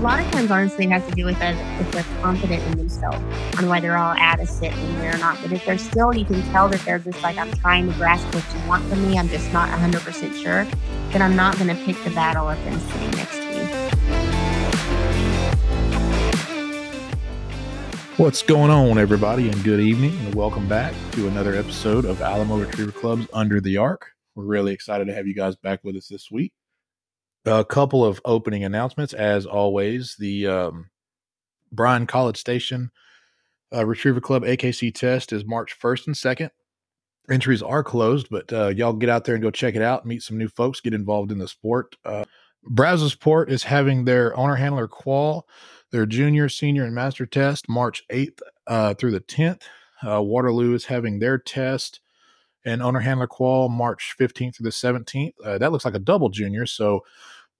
lot of times, honestly, it has to do with us if they're confident in themselves on whether I'll add a sit there or not. But if they're still, you can tell that they're just like, I'm trying to grasp what you want from me. I'm just not 100% sure. Then I'm not going to pick the battle of them sitting next to me. What's going on, everybody, and good evening, and welcome back to another episode of Alamo Retriever Club's Under the Arc. We're really excited to have you guys back with us this week. A couple of opening announcements, as always. The um, Bryan College Station uh, Retriever Club AKC test is March 1st and 2nd. Entries are closed, but uh, y'all get out there and go check it out, meet some new folks, get involved in the sport. Uh, Brazosport is having their owner handler qual, their junior, senior, and master test March 8th uh, through the 10th. Uh, Waterloo is having their test and owner handler qual March 15th through the 17th. Uh, that looks like a double junior. So,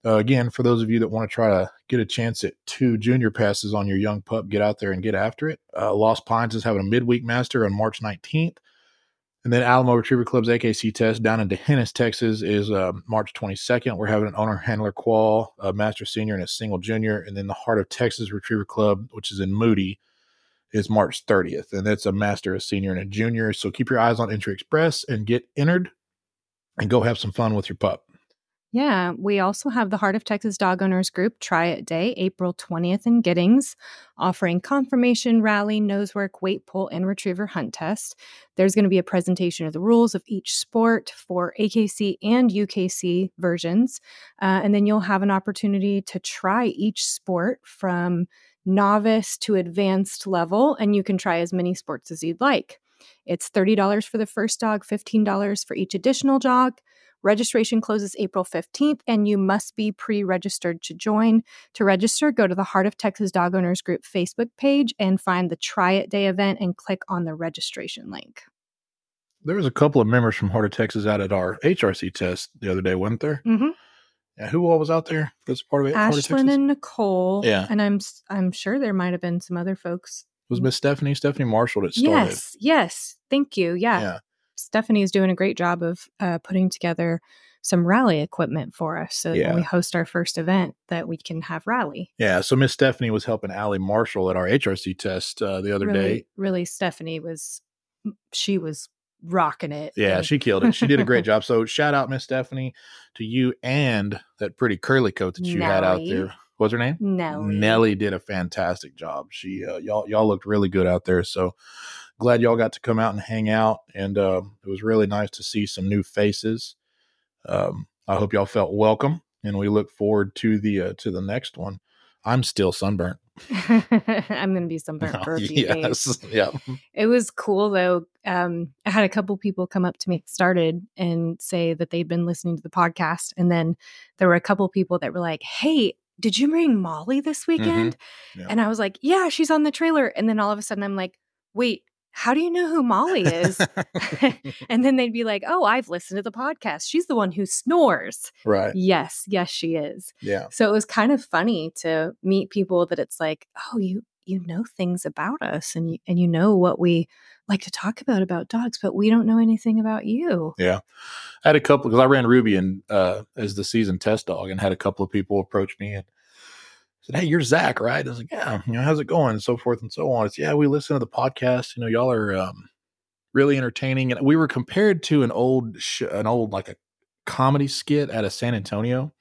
uh, again, for those of you that want to try to get a chance at two junior passes on your young pup, get out there and get after it. Uh, Lost Pines is having a midweek master on March 19th. And then Alamo Retriever Club's AKC test down in D'Hanis, Texas is uh, March 22nd. We're having an owner handler qual, a master senior, and a single junior. And then the Heart of Texas Retriever Club, which is in Moody, is March 30th, and that's a master, a senior, and a junior. So keep your eyes on Entry Express and get entered and go have some fun with your pup. Yeah, we also have the Heart of Texas Dog Owners Group Try It Day, April 20th in Giddings, offering conformation, rally, nose work, weight pull, and retriever hunt test. There's going to be a presentation of the rules of each sport for AKC and UKC versions. Uh, and then you'll have an opportunity to try each sport from novice to advanced level, and you can try as many sports as you'd like. It's $30 for the first dog, $15 for each additional dog. Registration closes April 15th, and you must be pre registered to join. To register, go to the Heart of Texas Dog Owners Group Facebook page and find the Try It Day event and click on the registration link. There was a couple of members from Heart of Texas out at our HRC test the other day, wasn't there? Mm-hmm. Yeah, who all was out there? That's part of it. Ashlyn and Nicole. Yeah. And I'm I'm sure there might have been some other folks. was Miss Stephanie Stephanie Marshall that started. Yes, yes. Thank you. Yeah. yeah. Stephanie is doing a great job of uh, putting together some rally equipment for us so that Yeah. when we host our first event that we can have rally. Yeah, so Miss Stephanie was helping Allie Marshall at our HRC test uh, the other really, day. really Stephanie was she was rocking it. Yeah, And- she killed it. She did a great job. So shout out Miss Stephanie to you and that pretty curly coat that you had out there. What's her name? Nelly. Nelly did a fantastic job. She uh, y'all y'all looked really good out there. So glad y'all got to come out and hang out, and uh, it was really nice to see some new faces. Um, I hope y'all felt welcome, and we look forward to the uh, to the next one. I'm still sunburnt. I'm gonna be sunburnt for a few days. yes, yeah, It was cool though. Um, I had a couple people come up to me started and say that they'd been listening to the podcast, and then there were a couple people that were like, "Hey, did you bring Molly this weekend?" Yeah. And I was like, "Yeah, she's on the trailer." And then all of a sudden, I'm like, "Wait, how do you know who Molly is?" and then they'd be like, "Oh, I've listened to the podcast. She's the one who snores." right. Yes, yes, she is. Yeah, So it was kind of funny to meet people that it's like, oh, you you know things about us and you and you know what we like to talk about about dogs, but we don't know anything about you. yeah. I had a couple because I ran Ruby and uh, as the season test dog, and had a couple of people approach me and said, "Hey, you're Zach, right?" I was like, "Yeah." You know, how's it going, and so forth and so on. It's yeah, we listen to the podcast. You know, y'all are um, really entertaining, and we were compared to an old, sh- an old like a comedy skit out of San Antonio.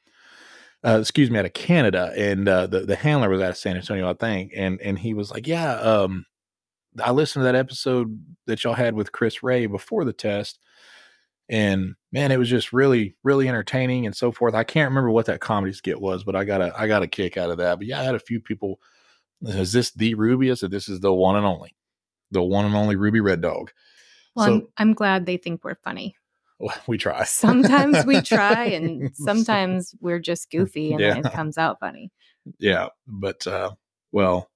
Uh, excuse me, out of Canada, and uh, the the handler was out of San Antonio, I think, and and he was like, "Yeah, um, I listened to that episode that y'all had with Chris Ray before the test, and man, it was just really, really entertaining and so forth. I can't remember what that comedy skit was, but I got a I got a kick out of that. But yeah, I had a few people. Is this the Ruby? I said this is the one and only, the one and only Ruby Red Dog. Well, So- I'm, I'm glad they think we're funny. Well, we try. Sometimes we try, and sometimes we're just goofy, and Yeah. it comes out funny. yeah, but uh, well,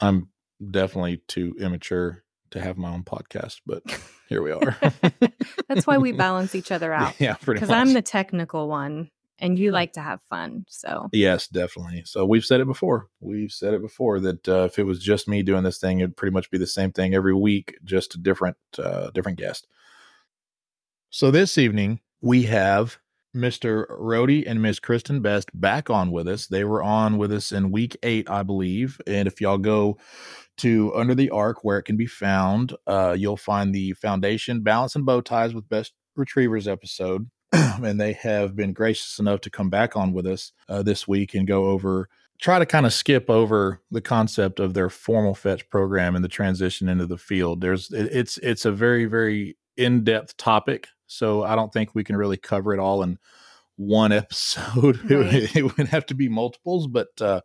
I'm definitely too immature to have my own podcast, but here we are. That's why we balance each other out. Yeah, pretty Because. I'm the technical one, and you like to have fun. So Yes, definitely. So we've said it before. We've said it before that uh, if it was just me doing this thing, it'd pretty much be the same thing every week, just a different, uh, different guest. So this evening we have Mr. Rody and Miss Kristin Best back on with us. They were on with us in week eight, I believe. And if y'all go to Under the Arc, where it can be found, uh, you'll find the Foundation Balance and Bow Ties with Best Retrievers episode. and they have been gracious enough to come back on with us uh, this week and go over try to kind of skip over the concept of their formal fetch program and the transition into the field. There's it's it's a very very in-depth topic, so I don't think we can really cover it all in one episode. Right. it would have to be multiples, but uh,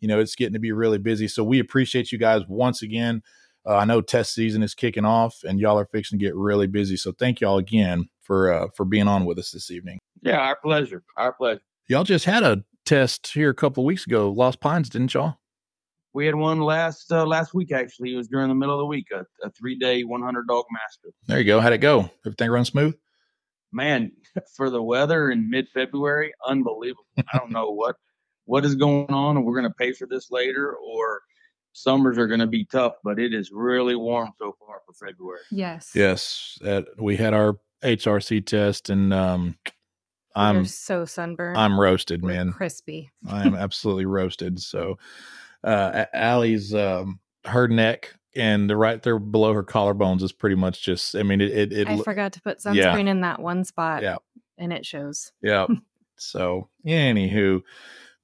you know it's getting to be really busy. So we appreciate you guys once again. Uh, I know test season is kicking off, and y'all are fixing to get really busy. So thank y'all again for uh, for being on with us this evening. Yeah, our pleasure. Our pleasure. Y'all just had a test here a couple of weeks ago, Lost Pines, didn't y'all? We had one last uh, last week. Actually, it was during the middle of the week, a, a three day, one hundred dog master. There you go. How'd it go? Everything run smooth? Man, for the weather in mid February, unbelievable. I don't know what what is going on, and we're going to pay for this later, or summers are going to be tough. But it is really warm so far for February. Yes. Yes. we had our HRC test, and um, I'm You're so sunburned. I'm roasted, We're man. Crispy. I am absolutely roasted. So, uh, Allie's um, her neck and the right there below her collarbones is pretty much just. I mean, it. it, it I forgot to put sunscreen yeah. in that one spot. Yeah, and it shows. Yeah. so, anywho,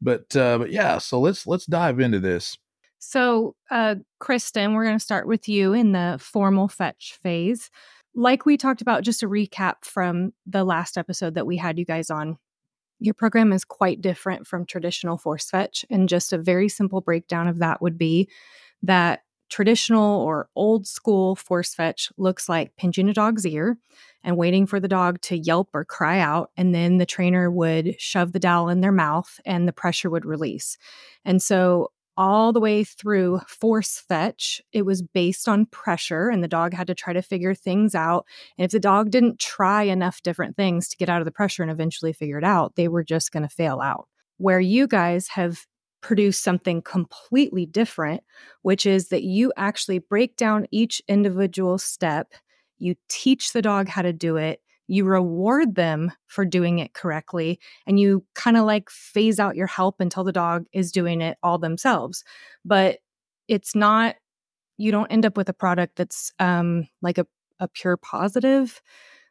but uh, but yeah. So let's let's dive into this. So, uh, Kristin, we're going to start with you in the formal fetch phase like we talked about, just a recap from the last episode that we had you guys on, your program is quite different from traditional force fetch. And just a very simple breakdown of that would be that traditional or old school force fetch looks like pinching a dog's ear and waiting for the dog to yelp or cry out. And then the trainer would shove the dowel in their mouth and the pressure would release. And so all the way through force fetch. It was based on pressure, and the dog had to try to figure things out. And if the dog didn't try enough different things to get out of the pressure and eventually figure it out, they were just going to fail out. Where you guys have produced something completely different, which is that you actually break down each individual step, you teach the dog how to do it, you reward them for doing it correctly and you kind of like phase out your help until the dog is doing it all themselves. But it's not you don't end up with a product that's um like a, a pure positive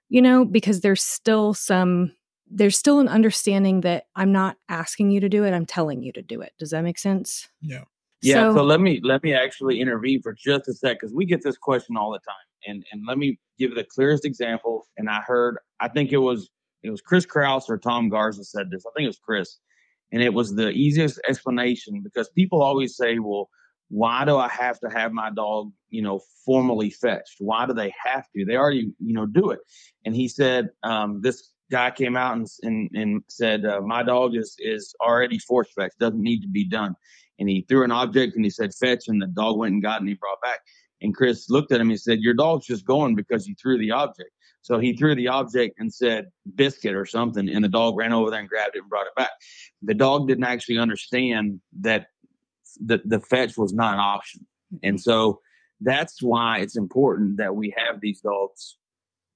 you know because there's still some there's still an understanding that i'm not asking you to do it i'm telling you to do it does that make sense yeah yeah so, so let me let me actually intervene for just a sec because we get this question all the time and and let me give the clearest example. And I heard, I think it was it was Chris Kraus or Tom Garza said this. I think it was Chris, and it was the easiest explanation because people always say, well. Why do I have to have my dog, you know, formally fetched? Why do they have to? They already, you know, do it. And he said, um, this guy came out and and, and said, uh, my dog is is already force fetched, doesn't need to be done. And he threw an object and he said fetch, and the dog went and got it and he brought back. And Chris looked at him and said, Your dog's just going because you threw the object. So he threw the object and said biscuit or something, and the dog ran over there and grabbed it and brought it back. The dog didn't actually understand that the, the fetch was not an option. And so that's why it's important that we have these dogs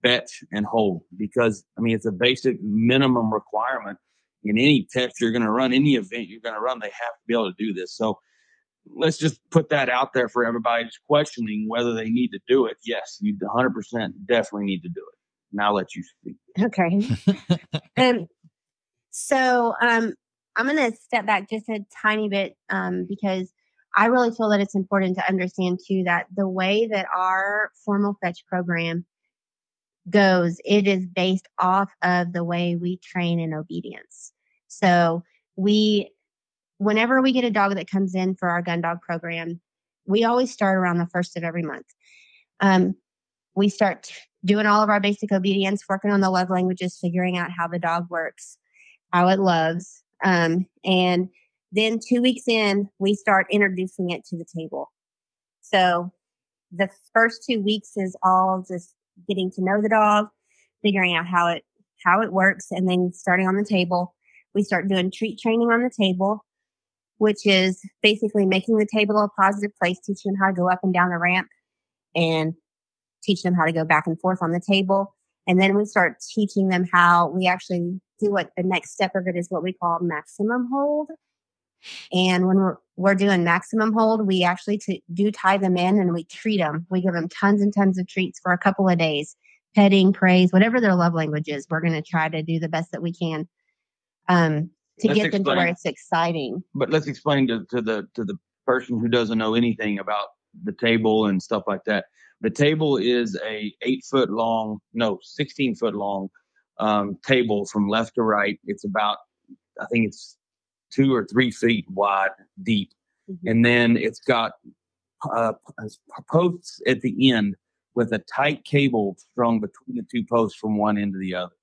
fetch and hold because I mean it's a basic minimum requirement in any test you're going to run, any event you're going to run, they have to be able to do this. So let's just put that out there for everybody just questioning whether they need to do it. Yes, you 100% definitely need to do it. Now I'll let you speak. Okay. um, so um, I'm going to step back just a tiny bit um, because I really feel that it's important to understand too that the way that our formal fetch program goes, it is based off of the way we train in obedience. So we whenever we get a dog that comes in for our gun dog program, we always start around the first of every month. Um, we start doing all of our basic obedience, working on the love languages, figuring out how the dog works, how it loves. Um, and then two weeks in, we start introducing it to the table. So the first two weeks is all just getting to know the dog, figuring out how it how it works, and then starting on the table. We start doing treat training on the table which is basically making the table a positive place, teaching them how to go up and down the ramp and teach them how to go back and forth on the table. And then we start teaching them how we actually do what the next step of it is what we call maximum hold. And when we're, we're doing maximum hold, we actually t- do tie them in and we treat them. We give them tons and tons of treats for a couple of days, petting, praise, whatever their love language is. We're going to try to do the best that we can um, to Let's get them to where it's exciting. But let's explain to, to the to the person who doesn't know anything about the table and stuff like that. The table is a eight foot long, no, sixteen foot long um, table from left to right. It's about, I think it's two or three feet wide, deep, Mhm. and then it's got uh, posts at the end with a tight cable strung between the two posts from one end to the other.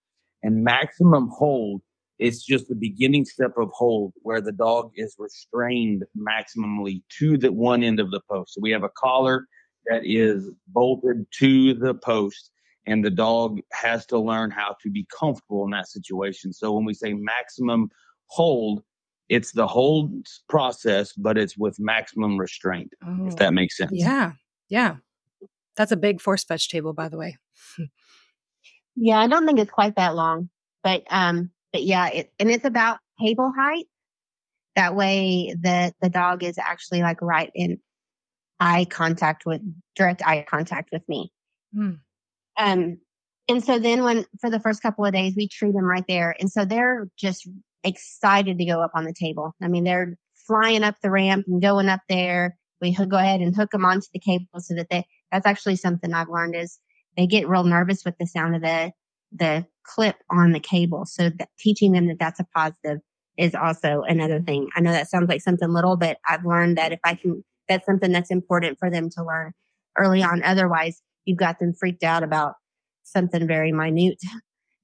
And maximum hold is just the beginning step of hold where the dog is restrained maximally to the one end of the post. So we have a collar that is bolted to the post and the dog has to learn how to be comfortable in that situation. So when we say maximum hold, it's the hold process, but it's with maximum restraint, if Oh, that makes sense. yeah. Yeah. That's a big force fetch table, by the way. Yeah, I don't think it's quite that long, but um, but yeah, it and it's about table height. That way, the the dog is actually like right in eye contact with direct eye contact with me. Mm. Um, and so then when for the first couple of days we treat them right there, and so they're just excited to go up on the table. I mean, they're flying up the ramp and going up there. We go ahead and hook them onto the cable so that they. That's actually something I've learned is they get real nervous with the sound of the the clip on the cable. So that teaching them that that's a positive is also another thing. I know that sounds like something little, but I've learned that if I can, that's something that's important for them to learn early on. Otherwise, you've got them freaked out about something very minute.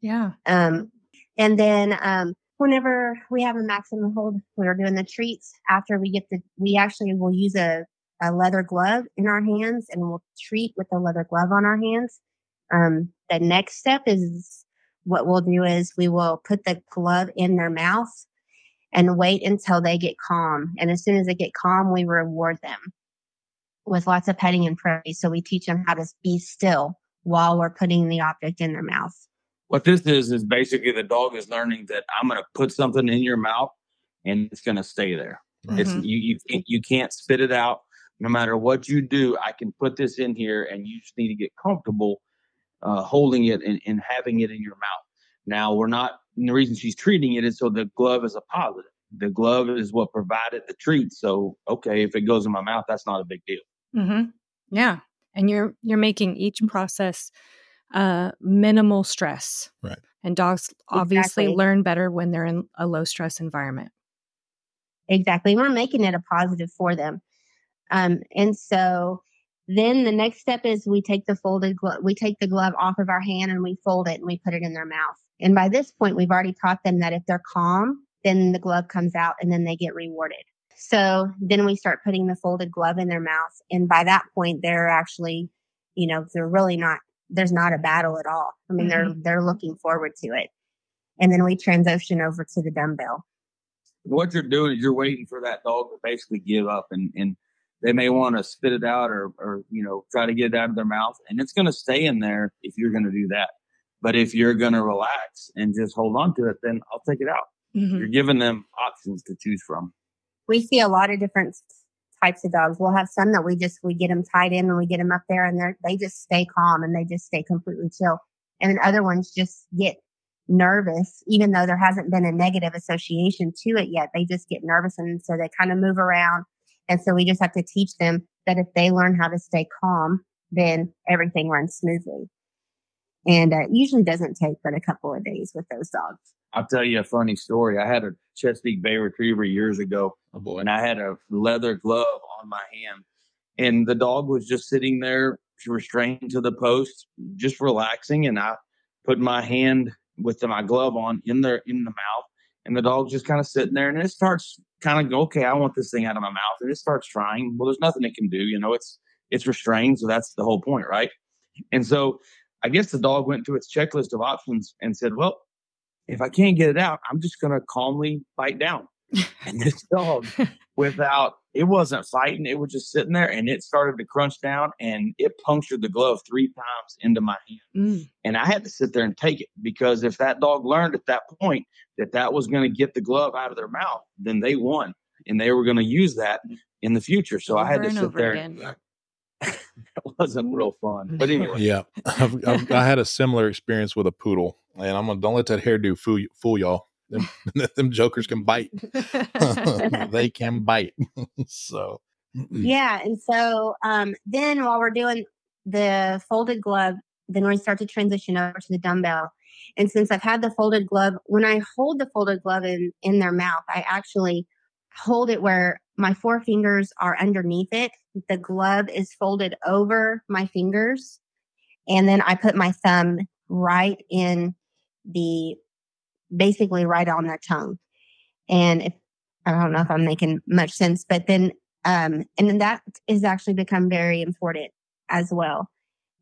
Yeah. Um, and then um, whenever we have a maximum hold, we're doing the treats. After we get the, we actually will use a, a leather glove in our hands and we'll treat with the leather glove on our hands. Um, the next step is what we'll do is we will put the glove in their mouth and wait until they get calm. And as soon as they get calm, we reward them with lots of petting and praise. So we teach them how to be still while we're putting the object in their mouth. What this is is basically the dog is learning that I'm going to put something in your mouth and it's going to stay there. It's Mhm. you you can't, you can't spit it out. No matter what you do, I can put this in here, and you just need to get comfortable uh, holding it and, and having it in your mouth. Now we're not. And the reason she's treating it is so the glove is a positive. The glove is what provided the treat. So okay, if it goes in my mouth, that's not a big deal. Mm-hmm. Yeah. And you're you're making each process uh minimal stress. Right. And dogs obviously Exactly. learn better when they're in a low stress environment. Exactly. We're making it a positive for them. Um, and so then the next step is we take the folded glove, we take the glove off of our hand and we fold it and we put it in their mouth. And by this point, we've already taught them that if they're calm, then the glove comes out and then they get rewarded. So then we start putting the folded glove in their mouth. And by that point, they're actually, you know, they're really not, there's not a battle at all. I mean, they're, they're looking forward to it. And then we transition over to the dumbbell. what you're doing is you're waiting for that dog to basically give up and, and they may want to spit it out or, or, you know, try to get it out of their mouth and it's going to stay in there if you're going to do that. But if you're going to relax and just hold on to it, then I'll take it out. Mhm. You're giving them options to choose from. we see a lot of different types of dogs. We'll have some that we just we get them tied in and we get them up there and they are they just stay calm and they just stay completely chill. And then other ones just get nervous, even though there hasn't been a negative association to it yet. They just get nervous and so they kind of move around. And so we just have to teach them that if they learn how to stay calm, then everything runs smoothly. And uh, it usually doesn't take but a couple of days with those dogs. I'll tell you a funny story. I had a Chesapeake Bay Retriever years ago Oh and I had a leather glove on my hand, and the dog was just sitting there restrained to the post, just relaxing. And I put my hand with my glove on in the in the mouth, and the dog's just kind of sitting there, and it starts kind of go, okay, I want this thing out of my mouth, and it starts trying. Well, there's nothing it can do, you know. It's it's restrained, so that's the whole point, right? And so I guess the dog went through its checklist of options and said, well. If I can't get it out, I'm just going to calmly bite down. And this dog, without it wasn't fighting. It was just sitting there and it started to crunch down and it punctured the glove three times into my hand. Mm. And I had to sit there and take it because if that dog learned at that point that that was going to get the glove out of their mouth, then they won and they were going to use that in the future. So I had to sit there. again. It wasn't real fun. But anyway, Yeah, I've, I've, I had a similar experience with a poodle, and I'm gonna don't let that hairdo fool fool y'all. Them, them jokers can bite. they can bite. so Yeah. And so um, then while we're doing the folded glove, then we start to transition over to the dumbbell. And since I've had the folded glove, when I hold the folded glove in, in their mouth, I actually hold it where my four fingers are underneath it. The glove is folded over my fingers. And then I put my thumb right in the basically right on their tongue. And if I don't know if I'm making much sense, but then um, and then that is actually become very important as well.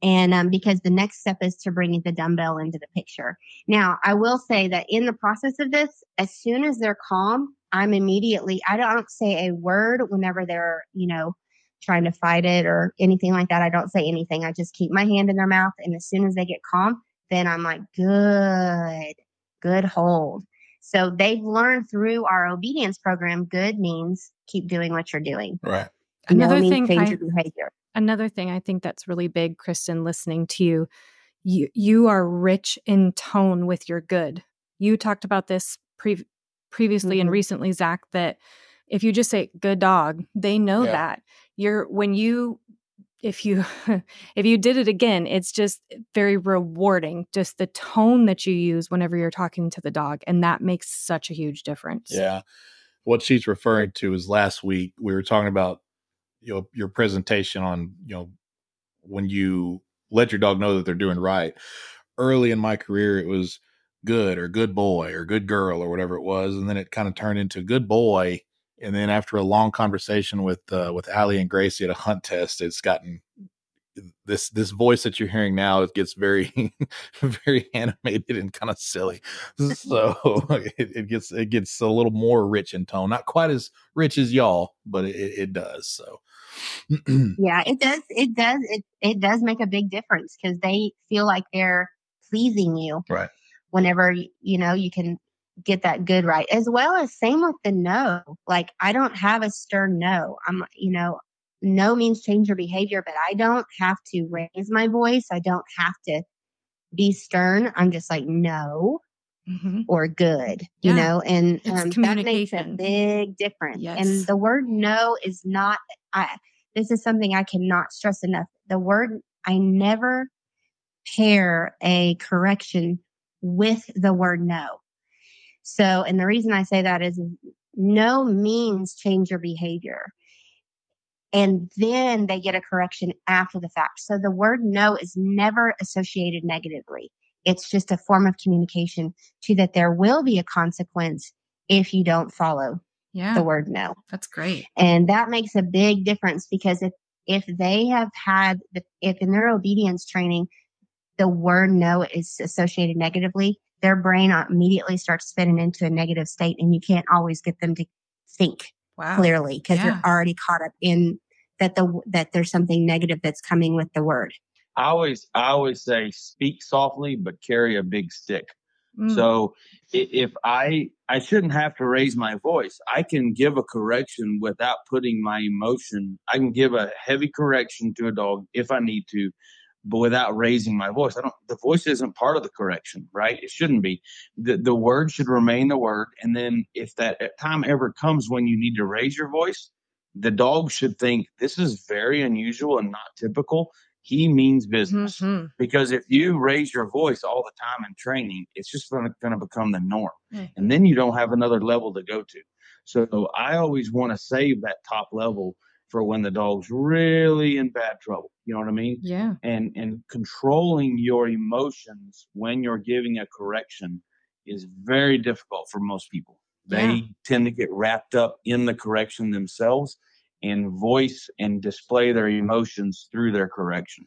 And um, because the next step is to bring the dumbbell into the picture. Now, I will say that in the process of this, as soon as they're calm, I'm immediately, I don't say a word whenever they're, you know, trying to fight it or anything like that. I don't say anything. I just keep my hand in their mouth. And as soon as they get calm, then I'm like, good, good hold. So they've learned through our obedience program, good means keep doing what you're doing. right, Another no means thing change I- your behavior. another thing I think that's really big, Kristin, listening to you, you you are rich in tone with your good. You talked about this pre- previously and Mhm. recently, Zach, that if you just say good dog, they know Yeah. that. You're when you if you if you did it again, it's just very rewarding, just the tone that you use whenever you're talking to the dog. And that makes such a huge difference. yeah. What she's referring to is last week we were talking about you know your presentation on you know when you let your dog know that they're doing right. Early in my career, it was good or good boy or good girl or whatever it was, and then it kind of turned into good boy. And then after a long conversation with uh, with Allie and Gracie at a hunt test, it's gotten this this voice that you're hearing now. It gets very very animated and kind of silly. So it, it gets it gets a little more rich in tone. Not quite as rich as y'all, but it, it does. So Yeah, it does. It does. It it does make a big difference because they feel like they're pleasing you. Right. Whenever you know you can get that good right, as well as same with the no. Like I don't have a stern no. I'm you know no means change your behavior, but I don't have to raise my voice. I don't have to be stern. I'm just like no Mhm. or good, you know, and um, that makes a communication. big difference. Yes. And the word no is not, I, this is something I cannot stress enough. The word, I never pair a correction with the word no. So, and the reason I say that is no means change your behavior. And then they get a correction after the fact. So the word no is never associated negatively. It's just a form of communication to that there will be a consequence if you don't follow Yeah, the word no. that's great. And that makes a big difference because if if they have had the, if in their obedience training the word no is associated negatively, their brain immediately starts spinning into a negative state and you can't always get them to think Wow. clearly because Yeah. they're already caught up in that the that there's something negative that's coming with the word. I always I always say speak softly but carry a big stick. Mm. So if I I shouldn't have to raise my voice. I can give a correction without putting my emotion. I can give a heavy correction to a dog if I need to, but without raising my voice. I don't the voice isn't part of the correction, right? It shouldn't be. The the word should remain the word. And then if that time ever comes when you need to raise your voice, the dog should think this is very unusual and not typical. He means business Mhm. because if you raise your voice all the time in training, it's just going to become the norm. Mhm. And then you don't have another level to go to. So I always want to save that top level for when the dog's really in bad trouble. You know what I mean? Yeah. And and controlling your emotions when you're giving a correction is very difficult for most people. They Yeah. tend to get wrapped up in the correction themselves and voice and display their emotions through their correction.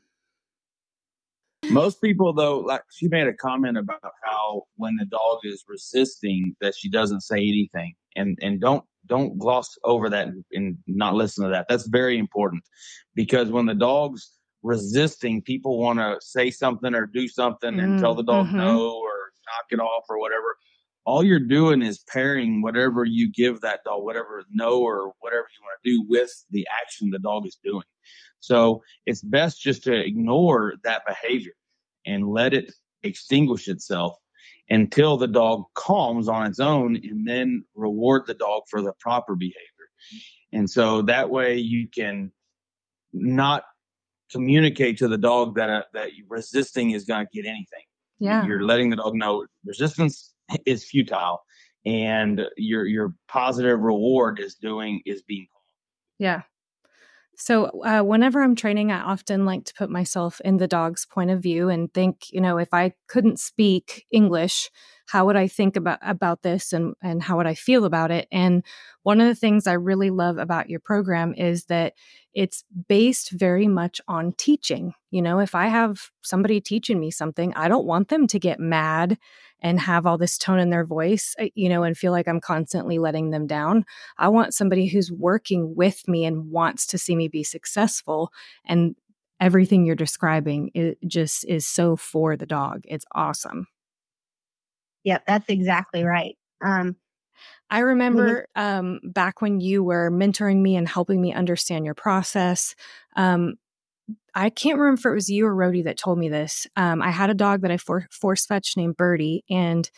Most people, though, like she made a comment about how when the dog is resisting, that she doesn't say anything, and and don't don't gloss over that and, not listen to that. That's very important because when the dog's resisting, people want to say something or do something and tell the dog Mhm. no or knock it off or whatever. All you're doing is pairing whatever you give that dog, whatever no or whatever you want to do with the action the dog is doing. So it's best just to ignore that behavior and let it extinguish itself until the dog calms on its own and then reward the dog for the proper behavior. And so that way you can not communicate to the dog that uh, that resisting is going to get anything. Yeah. You're letting the dog know resistance is futile and your your positive reward is doing is being calm. Yeah. So, uh, whenever I'm training, I often like to put myself in the dog's point of view and think, you know, if I couldn't speak English, how would I think about about this and and how would I feel about it? And one of the things I really love about your program is that it's based very much on teaching. You know, if I have somebody teaching me something, I don't want them to get mad and have all this tone in their voice, uh, you know, and feel like I'm constantly letting them down. I want somebody who's working with me and wants to see me be successful. And everything you're describing it just is so for the dog. It's awesome. Yep, that's exactly right. Um, I remember um, back when you were mentoring me and helping me understand your process. Um, I can't remember if it was you or Rody that told me this. Um, I had a dog that I for- force fetched named Birdie, and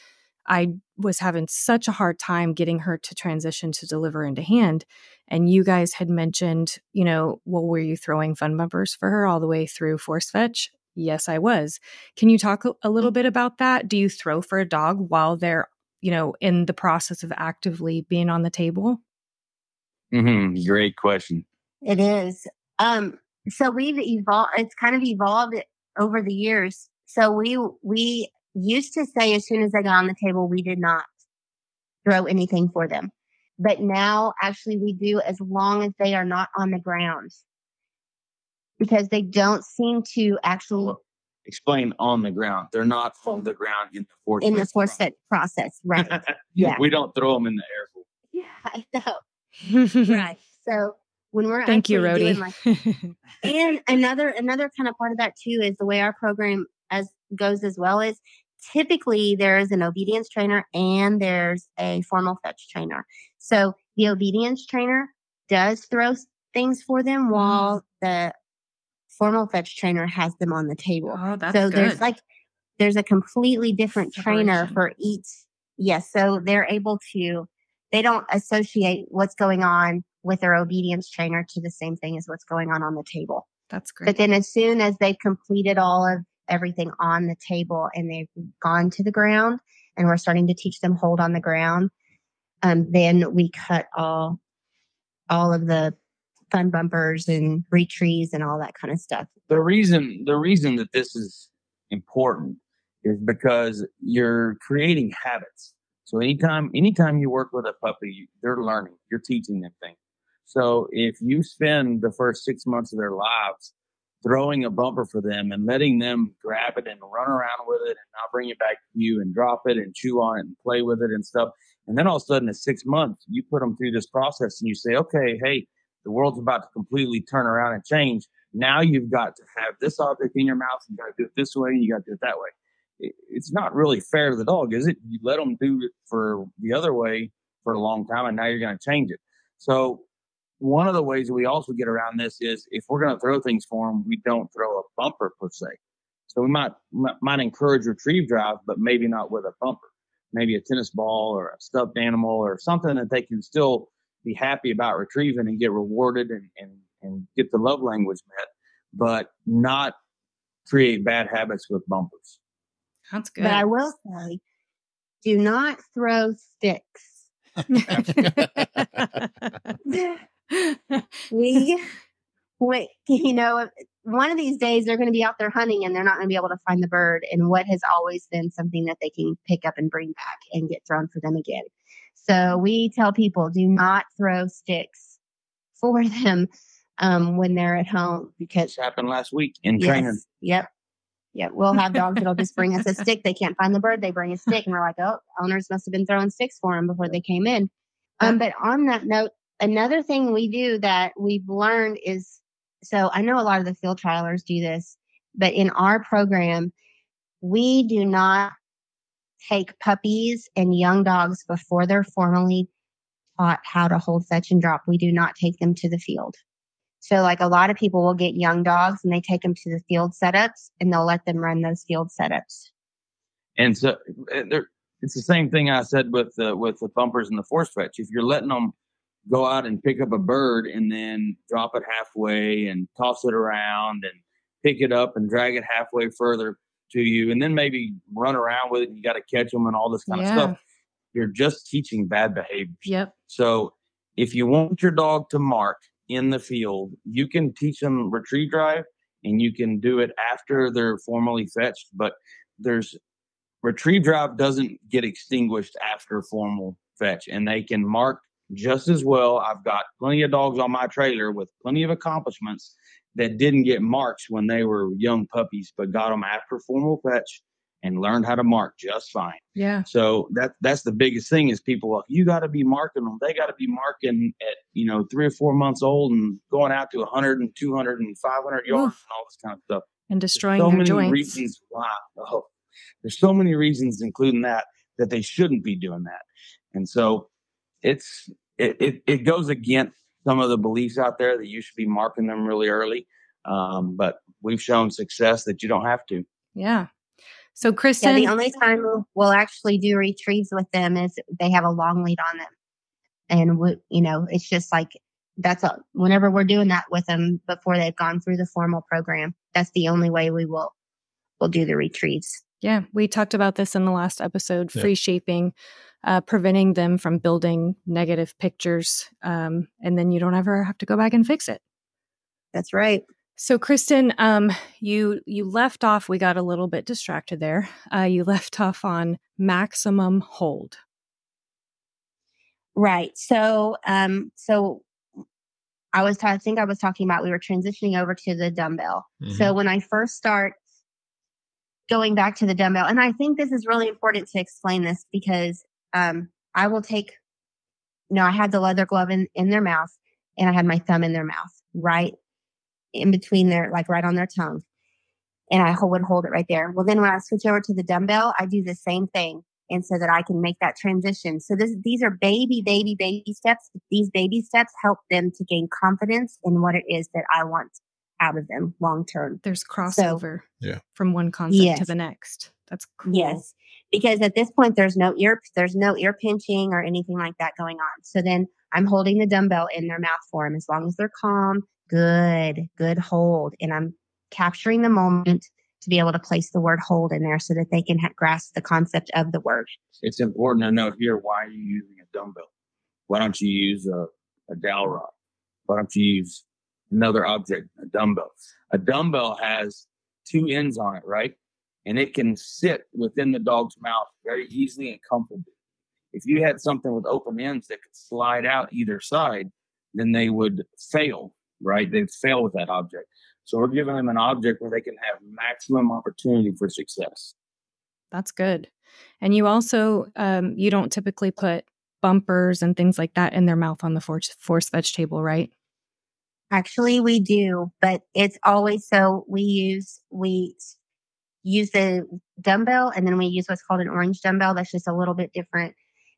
I was having such a hard time getting her to transition to deliver into hand. And you guys had mentioned, you know, well, were you throwing fun bumpers for her all the way through force fetch? Yes, I was. Can you talk a, a little bit about that? Do you throw for a dog while they're, you know, in the process of actively being on the table? hmm Great question. It is. Um, so we've evolved. It's kind of evolved over the years. So we we used to say as soon as they got on the table, we did not throw anything for them. But now, actually, we do as long as they are not on the ground, because they don't seem to actually Explain on the ground. They're not on the ground in the force. in the force fetch process, right? process. Yeah. We don't throw them in the air. yeah, I know. Right. So when we're Thank you, actually Rody. like, and another another kind of part of that too is the way our program as goes as well is typically there is an obedience trainer and there's a formal fetch trainer so the obedience trainer does throw things for them mm-hmm. while the formal fetch trainer has them on the table oh, that's so good. there's like there's a completely different trainer for each yes so they're able to they don't associate what's going on with their obedience trainer to the same thing as what's going on on the table that's great. but then as soon as they've completed all of everything on the table and they've gone to the ground and we're starting to teach them hold on the ground, um, then we cut all all of the fun bumpers and retrees and all that kind of stuff. the reason the reason that this is important is because you're creating habits. So anytime anytime you work with a puppy, they're learning. You're teaching them things. So if you spend the first six months of their lives throwing a bumper for them and letting them grab it and run around with it and not bring it back to you and drop it and chew on it and play with it and stuff, and then all of a sudden at six months you put them through this process and you say, okay, hey, the world's about to completely turn around and change now you've got to have this object in your mouth. You got to do it this way. You got to do it that way. It- It's not really fair to the dog, is it? You let them do it for the other way for a long time, and now you're going to change it. So one of the ways we also get around this is if we're going to throw things for them, we don't throw a bumper per se. So we might might- might encourage retrieve drive, but maybe not with a bumper. Maybe a tennis ball or a stuffed animal or something that they can still be happy about retrieving and get rewarded and, and, and get the love language met, but not create bad habits with bumpers. That's good. But I will say, do not throw sticks. we, wait, you know, one of these days they're going to be out there hunting and they're not going to be able to find the bird. And what has always been something that they can pick up and bring back and get thrown for them again. So we tell people do not throw sticks for them um, when they're at home because This happened last week in training. Yep. Yep. We'll have dogs that'll just bring us a stick. They can't find the bird. They bring a stick, and we're like, oh, owners must have been throwing sticks for them before they came in. Um, but on that note, another thing we do that we've learned is so I know a lot of the field trialers do this, but in our program, we do not take puppies and young dogs before they're formally taught how to hold, fetch, and drop. We do not take them to the field. So, like a lot of people will get young dogs and they take them to the field setups and they'll let them run those field setups. And so it's the same thing I said with the with the thumpers and the force fetch. If you're letting them go out and pick up a bird and then drop it halfway and toss it around and pick it up and drag it halfway further to you and then maybe run around with it and you got to catch them and all this kind yeah. of stuff you're just teaching bad behavior yep so if you want your dog to mark in the field you can teach them retrieve drive and you can do it after they're formally fetched but there's retrieve drive doesn't get extinguished after formal fetch and they can mark just as well. I've got plenty of dogs on my trailer with plenty of accomplishments that didn't get marks when they were young puppies, but got them after formal fetch and learned how to mark just fine. Yeah. So that that's the biggest thing is people you got to be marking them. They got to be marking at, you know, 3 or 4 months old and going out to 100 and 200 and 500 yards and all this kind of stuff. And destroying so many joints. reasons why. Oh, there's so many reasons including that that they shouldn't be doing that. And so it's it, it, it goes against some of the beliefs out there that you should be marking them really early. Um, but we've shown success that you don't have to. Yeah. So, Kristin, yeah, the only time we'll actually do retrieves with them is they have a long lead on them, and we, you know, it's just like that's a whenever we're doing that with them before they've gone through the formal program. That's the only way we will will do the retrieves. Yeah, we talked about this in the last episode. Yeah. Free shaping uh, preventing them from building negative pictures. Um, and then you don't ever have to go back and fix it. That's right. So, Kristin, um, you you left off. We got a little bit distracted there. Uh, you left off on maximum hold. Right. So, um, so I was. I think I was talking about we were transitioning over to the dumbbell. Mm-hmm. So when I first start going back to the dumbbell, and I think this is really important to explain this because um, I will take, you know, I had the leather glove in, in their mouth and I had my thumb in their mouth, right in between their, like right on their tongue. And I would hold it right there. Well, then when I switch over to the dumbbell, I do the same thing. And so that I can make that transition. So this, these are baby, baby, baby steps. These baby steps help them to gain confidence in what it is that I want out of them long term. There's crossover so, yeah. from one concept yes. to the next. That's cool. Yes because at this point there's no ear there's no ear pinching or anything like that going on. So then I'm holding the dumbbell in their mouth for them as long as they're calm, good, good hold, and I'm capturing the moment to be able to place the word hold in there so that they can ha- grasp the concept of the word. It's important to note here why are you using a dumbbell? Why don't you use a, a dowel rod? Why don't you use another object, a dumbbell? A dumbbell has two ends on it, right? and it can sit within the dog's mouth very easily and comfortably. If you had something with open ends that could slide out either side, then they would fail, right? They'd fail with that object. So we're giving them an object where they can have maximum opportunity for success. That's good. And you also, um, you don't typically put bumpers and things like that in their mouth on the force, force table, right? Actually, we do, but it's always so we use, we use the dumbbell and then we use what's called an orange dumbbell. That's just a little bit different.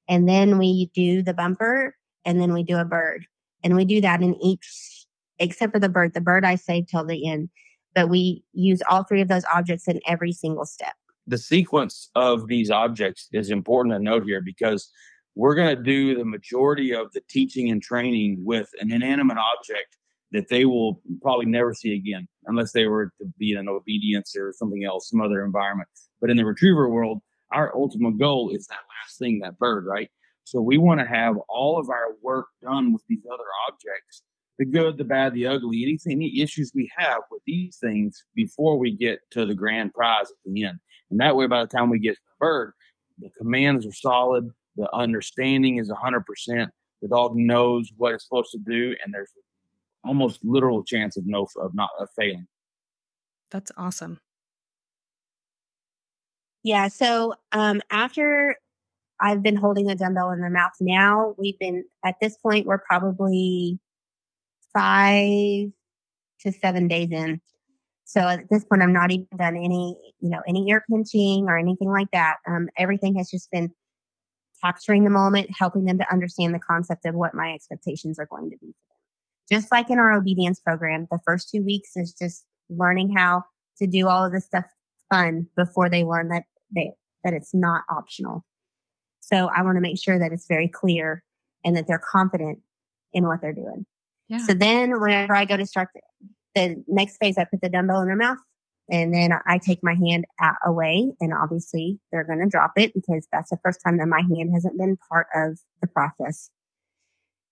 And then we do the bumper and then we do a bird. And we do that in each, except for the bird. The bird I save till the end. But we use all three of those objects in every single step. The sequence of these objects is important to note here because we're going to do the majority of the teaching and training with an inanimate object that they will probably never see again unless they were to be in obedience or something else, some other environment. But in the retriever world, our ultimate goal is that last thing, that bird, right? So we want to have all of our work done with these other objects, the good, the bad, the ugly, anything, any issues we have with these things before we get to the grand prize at the end. And that way, by the time we get to the bird, the commands are solid, the understanding is 100%, the dog knows what it's supposed to do, and there's almost literal chance of no of not of failing. That's awesome. Yeah. So um, after I've been holding a dumbbell in their mouth now. We've been at this point, we're probably five to seven days in. So at this point, I'm not even done any, you know, any ear pinching or anything like that. Um, everything has just been capturing the moment, helping them to understand the concept of what my expectations are going to be for them. Just like in our obedience program, the first two weeks is just learning how to do all of this stuff fun before they learn that they that it's not optional. So I want to make sure that it's very clear and that they're confident in what they're doing. Yeah. So then whenever I go to start the, the next phase, I put the dumbbell in their mouth and then I take my hand out, away and obviously they're going to drop it because that's the first time that my hand hasn't been part of the process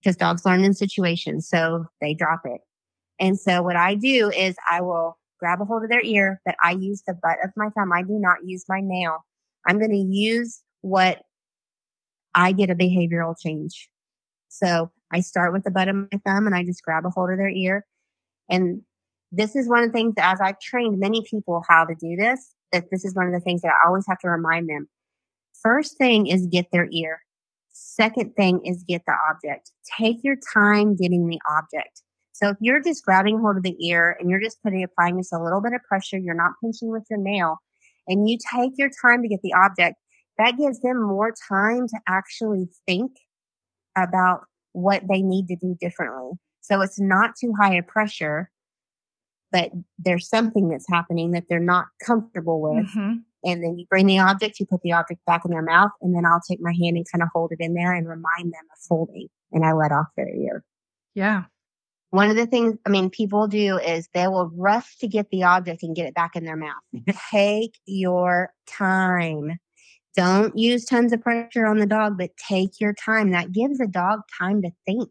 because dogs learn in situations. So they drop it. And so what I do is I will grab a hold of their ear, but I use the butt of my thumb. I do not use my nail. I'm going to use what I get a behavioral change. So I start with the butt of my thumb and I just grab a hold of their ear. And this is one of the things that as I've trained many people how to do this, that this is one of the things that I always have to remind them. First thing is get their ear. Second thing is get the object. Take your time getting the object. So if you're just grabbing hold of the ear and you're just putting applying just a little bit of pressure, you're not pinching with your nail, and you take your time to get the object, that gives them more time to actually think about what they need to do differently. So it's not too high a pressure, but there's something that's happening that they're not comfortable with. Mm-hmm. And then you bring the object, you put the object back in their mouth, and then I'll take my hand and kind of hold it in there and remind them of folding. And I let off their ear. Yeah. One of the things, I mean, people do is they will rush to get the object and get it back in their mouth. take your time. Don't use tons of pressure on the dog, but take your time. That gives a dog time to think.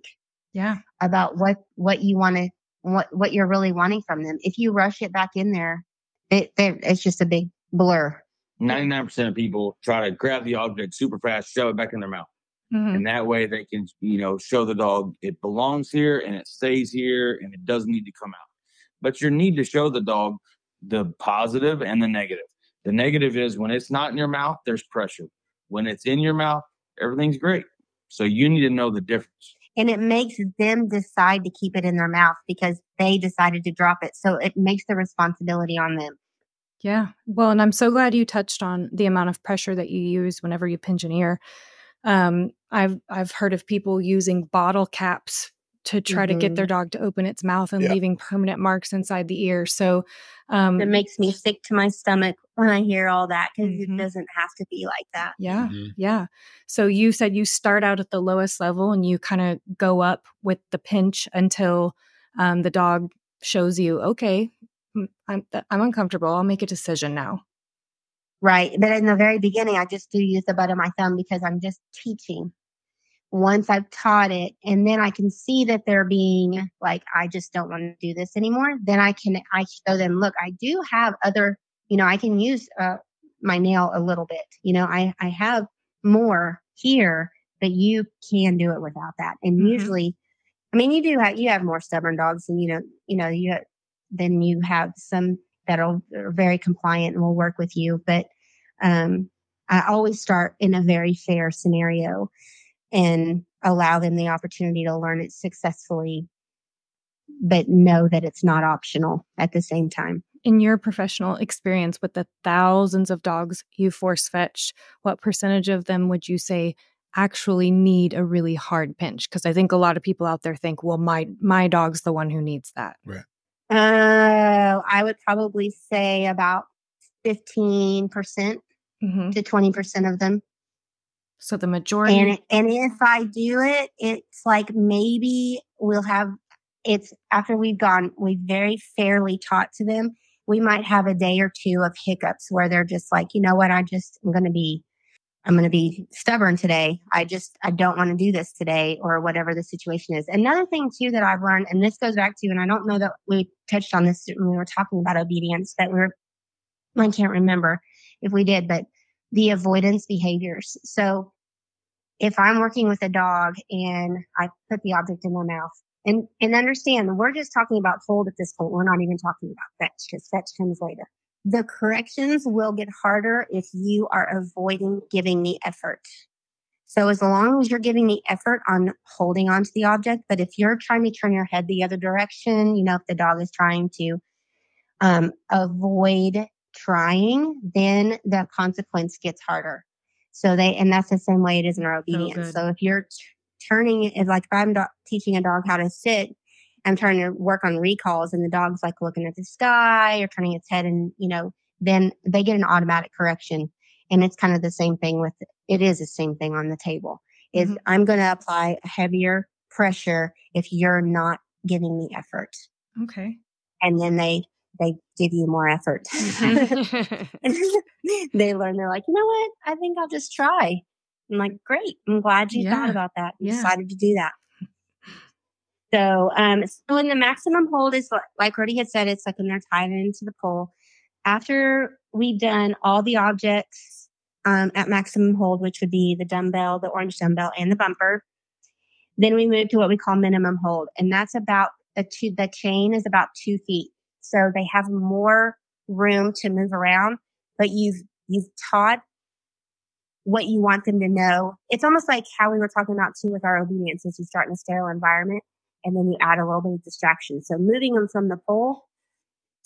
Yeah. About what what you want to what what you're really wanting from them. If you rush it back in there, it, it's just a big blur. 99% of people try to grab the object super fast, shove it back in their mouth. Mm-hmm. And that way they can, you know, show the dog it belongs here and it stays here and it doesn't need to come out. But you need to show the dog the positive and the negative. The negative is when it's not in your mouth, there's pressure. When it's in your mouth, everything's great. So you need to know the difference. And it makes them decide to keep it in their mouth because they decided to drop it. So it makes the responsibility on them. Yeah. Well, and I'm so glad you touched on the amount of pressure that you use whenever you pinch an ear. Um, I've I've heard of people using bottle caps to try mm-hmm. to get their mm-hmm. dog to open its mouth and yeah. leaving permanent marks inside the ear. So um, it makes me sick to my stomach when I hear all that because mm-hmm. it doesn't have to be like that. Yeah. Mm-hmm. Yeah. So you said you start out at the lowest level and you kind of go up with the pinch until um, the dog shows you, okay, I'm, I'm uncomfortable. I'll make a decision now. Right. But in the very beginning, I just do use the butt of my thumb because I'm just teaching once I've taught it and then I can see that they're being like, I just don't want to do this anymore, then I can, I show them, look, I do have other, you know, I can use uh, my nail a little bit. You know, I, I have more here, but you can do it without that. And mm-hmm. usually, I mean, you do have, you have more stubborn dogs and, you know, you know, you, have, then you have some that are, are very compliant and will work with you. But, um, I always start in a very fair scenario and allow them the opportunity to learn it successfully, but know that it's not optional at the same time. In your professional experience with the thousands of dogs you force fetched, what percentage of them would you say actually need a really hard pinch? Because I think a lot of people out there think, well, my my dog's the one who needs that. Right. Uh, I would probably say about 15% mm-hmm. to 20% of them. So the majority. And, and if I do it, it's like maybe we'll have, it's after we've gone, we very fairly taught to them. We might have a day or two of hiccups where they're just like, you know what, I just, I'm going to be, I'm going to be stubborn today. I just, I don't want to do this today or whatever the situation is. Another thing too that I've learned, and this goes back to, and I don't know that we touched on this when we were talking about obedience, that we're, I can't remember if we did, but the avoidance behaviors. So if I'm working with a dog and I put the object in their mouth and, and understand we're just talking about fold at this point. We're not even talking about fetch because fetch comes later. The corrections will get harder if you are avoiding giving the effort. So as long as you're giving the effort on holding onto the object, but if you're trying to turn your head the other direction, you know, if the dog is trying to um, avoid trying, then the consequence gets harder. So they, and that's the same way it is in our obedience. good. So, if you're t- turning it, like if I'm do- teaching a dog how to sit, I'm trying to work on recalls and the dog's like looking at the sky or turning its head and, you know, then they get an automatic correction. And it's kind of the same thing with, it is the same thing on the table is Mhm. I'm going to apply a heavier pressure if you're not giving me effort. Okay. And then they, they give you more effort. they learn, they're like, you know what? I think I'll just try. I'm like, great. I'm glad you Yeah. thought about that. You Yeah. decided to do that. So, um, so in the maximum hold is like Rody had said, it's like when they're tied into the pole. After we've done all the objects um, at maximum hold, which would be the dumbbell, the orange dumbbell, and the bumper, then we move to what we call minimum hold, and that's about the two. The chain is about two feet, so they have more room to move around. But you've you've taught what you want them to know. It's almost like how we were talking about too with our obedience is you start in a sterile environment and then you add a little bit of distraction. So moving them from the pole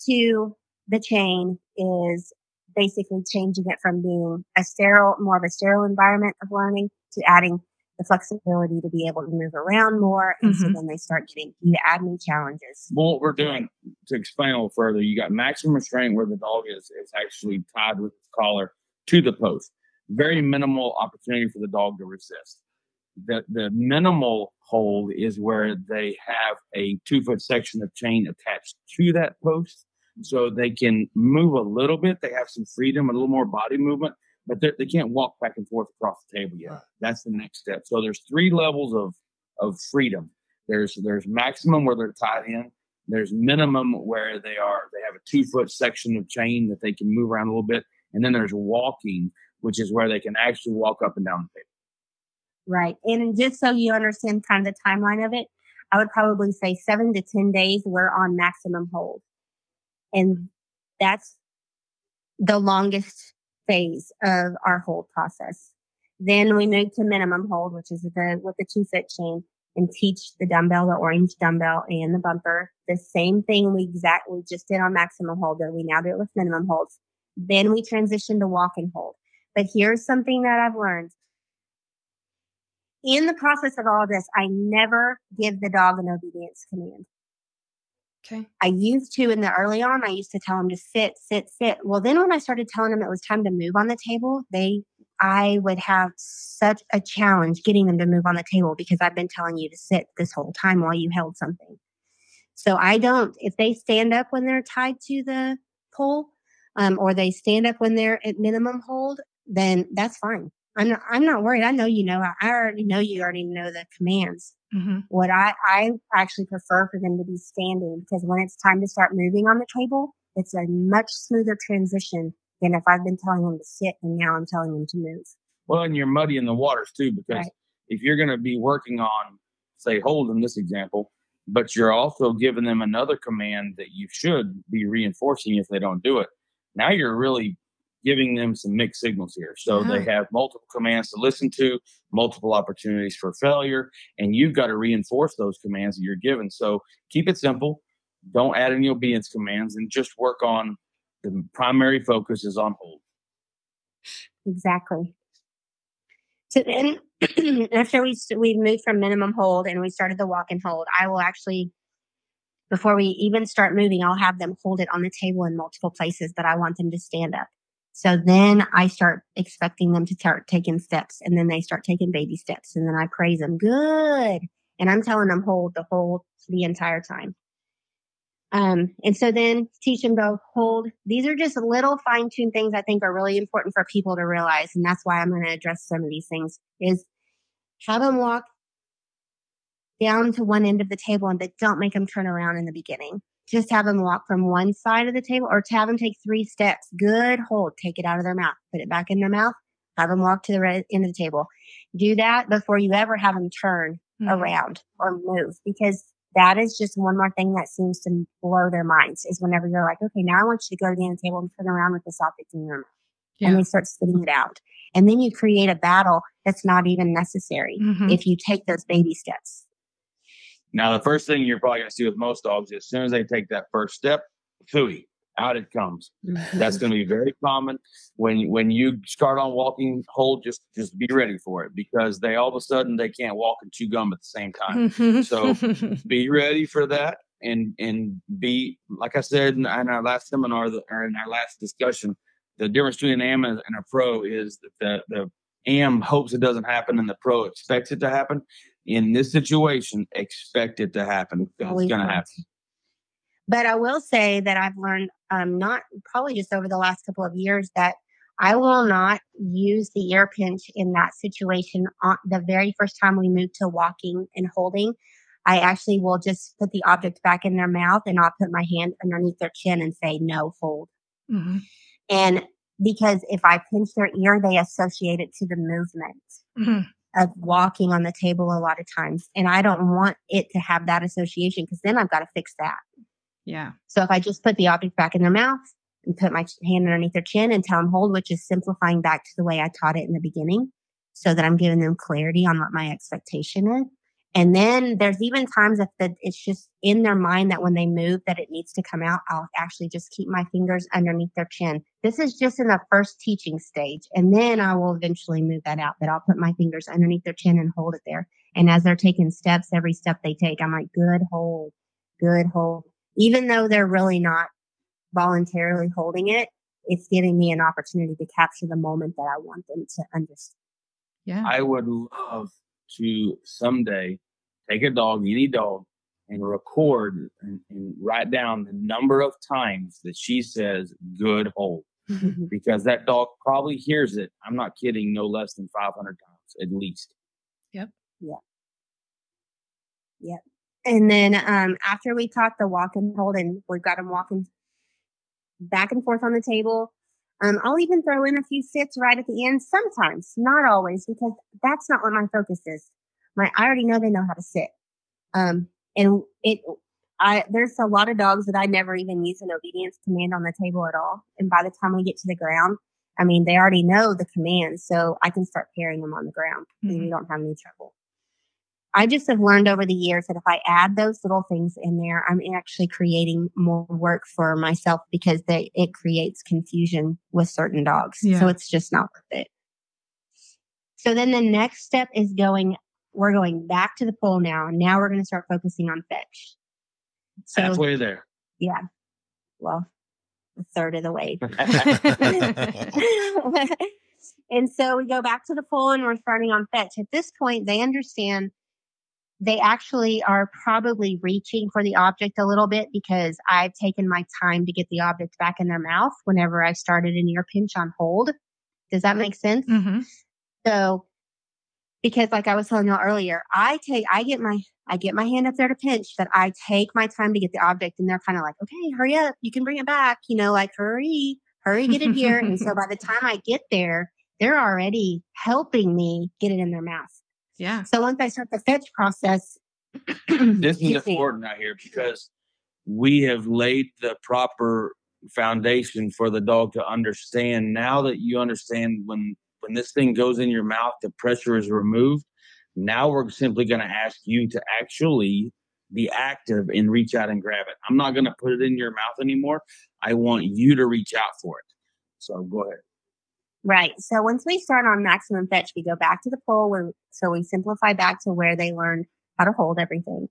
to the chain is basically changing it from being a sterile, more of a sterile environment of learning to adding the flexibility to be able to move around more. And so Mhm. then they start getting, you add new challenges. Well, what we're doing to explain a little further, you got maximum restraint where the dog is is actually tied with its collar to the post. Very minimal opportunity for the dog to resist. The the minimal hold is where they have a two foot section of chain attached to that post, so they can move a little bit. They have some freedom, a little more body movement, but they they can't walk back and forth across the table yet. Right. That's the next step. So there's three levels of of freedom. There's there's maximum where they're tied in. There's minimum where they are they have a two foot section of chain that they can move around a little bit, and then there's walking, which is where they can actually walk up and down the table. Right. And just so you understand kind of the timeline of it, I would probably say seven to 10 days we're on maximum hold. And that's the longest phase of our hold process. Then we move to minimum hold, which is the with the two foot chain and teach the dumbbell, the orange dumbbell and the bumper. The same thing we exactly just did on maximum hold, but we now do it with minimum holds. Then we transition to walk and hold. But here's something that I've learned in the process of all this, I never give the dog an obedience command. Okay. I used to in the early on, I used to tell them to sit, sit, sit. Well, then when I started telling them it was time to move on the table, they, I would have such a challenge getting them to move on the table because I've been telling you to sit this whole time while you held something. So I don't, if they stand up when they're tied to the pole, um, or they stand up when they're at minimum hold, then that's fine. I'm not, I'm not worried. I know you know. I already know you already know the commands. Mm-hmm. What I I actually prefer for them to be standing because when it's time to start moving on the table, it's a much smoother transition than if I've been telling them to sit and now I'm telling them to move. Well, and you're muddying the waters too, because Right. if you're going to be working on, say, hold in this example, but you're also giving them another command that you should be reinforcing if they don't do it. Now you're really giving them some mixed signals here. So they uh-huh. have multiple commands to listen to, multiple opportunities for failure, and you've got to reinforce those commands that you're given. So keep it simple. Don't add any obedience commands and just work on the primary focus is on hold. Exactly. So then, after we we moved from minimum hold and we started the walk and hold, I will actually, before we even start moving, I'll have them hold it on the table in multiple places, but I want them to stand up. So then I start expecting them to start taking steps, and then they start taking baby steps, and then I praise them, good, and I'm telling them hold the whole the entire time. Um, and so then teach them to hold. These are just little fine tuned things I think are really important for people to realize. And that's why I'm going to address some of these things is have them walk down to one end of the table and but don't make them turn around in the beginning. Just have them walk from one side of the table or to have them take three steps. Good hold. Take it out of their mouth. Put it back in their mouth. Have them walk to the right end of the table. Do that before you ever have them turn Mm-hmm. around or move because that is just one more thing that seems to blow their minds is whenever you're like, okay, now I want you to go to the end of the table and turn around with this object in your mouth. Yeah. And they start spitting it out. And then you create a battle that's not even necessary Mhm. if you take those baby steps. Now, the first thing you're probably going to see with most dogs, as soon as they take that first step, fooey, out it comes. That's going to be very common when when you start on walking hold. Just just be ready for it because they all of a sudden they can't walk and chew gum at the same time. So- be ready for that and and be like I said in, in our last seminar the, or in our last discussion, the difference between an AM and a pro is that the the AM hopes it doesn't happen and the pro expects it to happen. In this situation, expect it to happen. Always It's going to happen. But I will say that I've learned, um, not probably just over the last couple of years, that I will not use the ear pinch in that situation. On the very first time we moved to walking and holding, I actually will just put the object back in their mouth and I'll put my hand underneath their chin and say, no, hold. Mhm. And because if I pinch their ear, they associate it to the movement Mhm. Of walking on the table a lot of times. And I don't want it to have that association because then I've got to fix that. Yeah. So if I just put the object back in their mouth and put my hand underneath their chin and tell them hold, which is simplifying back to the way I taught it in the beginning, so that I'm giving them clarity on what my expectation is. And then there's even times that the, it's just in their mind that when they move that it needs to come out, I'll actually just keep my fingers underneath their chin. This is just in the first teaching stage. And then I will eventually move that out, but I'll put my fingers underneath their chin and hold it there. And as they're taking steps, every step they take, I'm like, good hold, good hold even though they're really not voluntarily holding it, it's giving me an opportunity to capture the moment that I want them to understand. Yeah. I would love to someday take a dog, any dog, and record and, and write down the number of times that she says good hold because that dog probably hears it. I'm not kidding, no less than 500 times at least. Yep. Yeah. Yep. And then um, after we taught the walk and hold, and we've got them walking back and forth on the table, um, I'll even throw in a few sits right at the end. Sometimes, not always, because that's not what my focus is. My I already know they know how to sit, um, and it. I there's a lot of dogs that I never even use an obedience command on the table at all, and by the time we get to the ground, I mean they already know the command, so I can start pairing them on the ground, and we don't have any trouble. I just have learned over the years that if I add those little things in there, I'm actually creating more work for myself because they, it creates confusion with certain dogs. Yeah. So it's just not worth it. So then the next step is going, we're going back to the pole now. And now we're going to start focusing on fetch. So, Halfway there. yeah, well, a third of the way. and so we go back to the pole and we're starting on fetch. At this point, they understand they actually are probably reaching for the object a little bit because I've taken my time to get the object back in their mouth whenever I started an ear pinch on hold. Does that make sense? hmm So, because like I was telling you earlier, I take, I get my, I get my hand up there to pinch, but I take my time to get the object and they're kind of like, okay, hurry up. You can bring it back. You know, like hurry, hurry, get it here. and so by the time I get there, they're already helping me get it in their mouth. Yeah. So once I start the fetch process, this is important out here because we have laid the proper foundation for the dog to understand now that you understand when when this thing goes in your mouth the pressure is removed now we're simply going to ask you to actually be active and reach out and grab it i'm not going to put it in your mouth anymore i want you to reach out for it so go ahead Right. So once we start on maximum fetch, we go back to the pole where, so we simplify back to where they learned how to hold everything.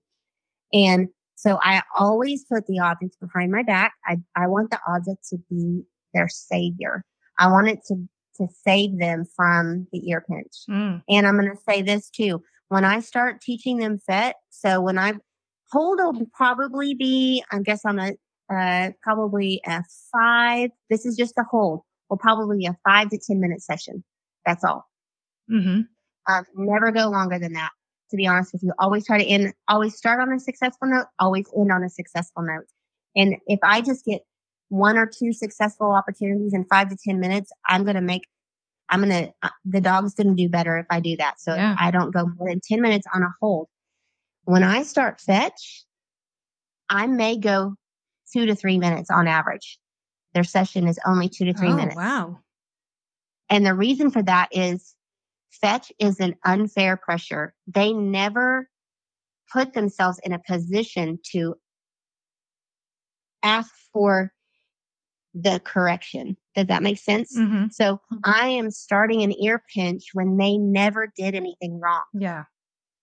And so I always put the objects behind my back. I, I want the object to be their savior. I want it to, to save them from the ear pinch. Mm. And I'm going to say this too. When I start teaching them FET, so when I hold will probably be, I guess I'm a, uh, probably a five. This is just a hold. Will probably a five to 10 minute session. That's all. hmm Um, never go longer than that. To be honest with you, always try to end, always start on a successful note, always end on a successful note. And if I just get one or two successful opportunities in five to 10 minutes, I'm going to make, I'm going to, uh, the dog's going to do better if I do that. So Yeah. I don't go more than 10 minutes on a hold. When I start fetch, I may go two to three minutes on average. Their session is only two to three oh, minutes. Wow. And the reason for that is fetch is an unfair pressure. They never put themselves in a position to ask for the correction. Does that make sense? Mhm. So I am starting an ear pinch when they never did anything wrong. Yeah.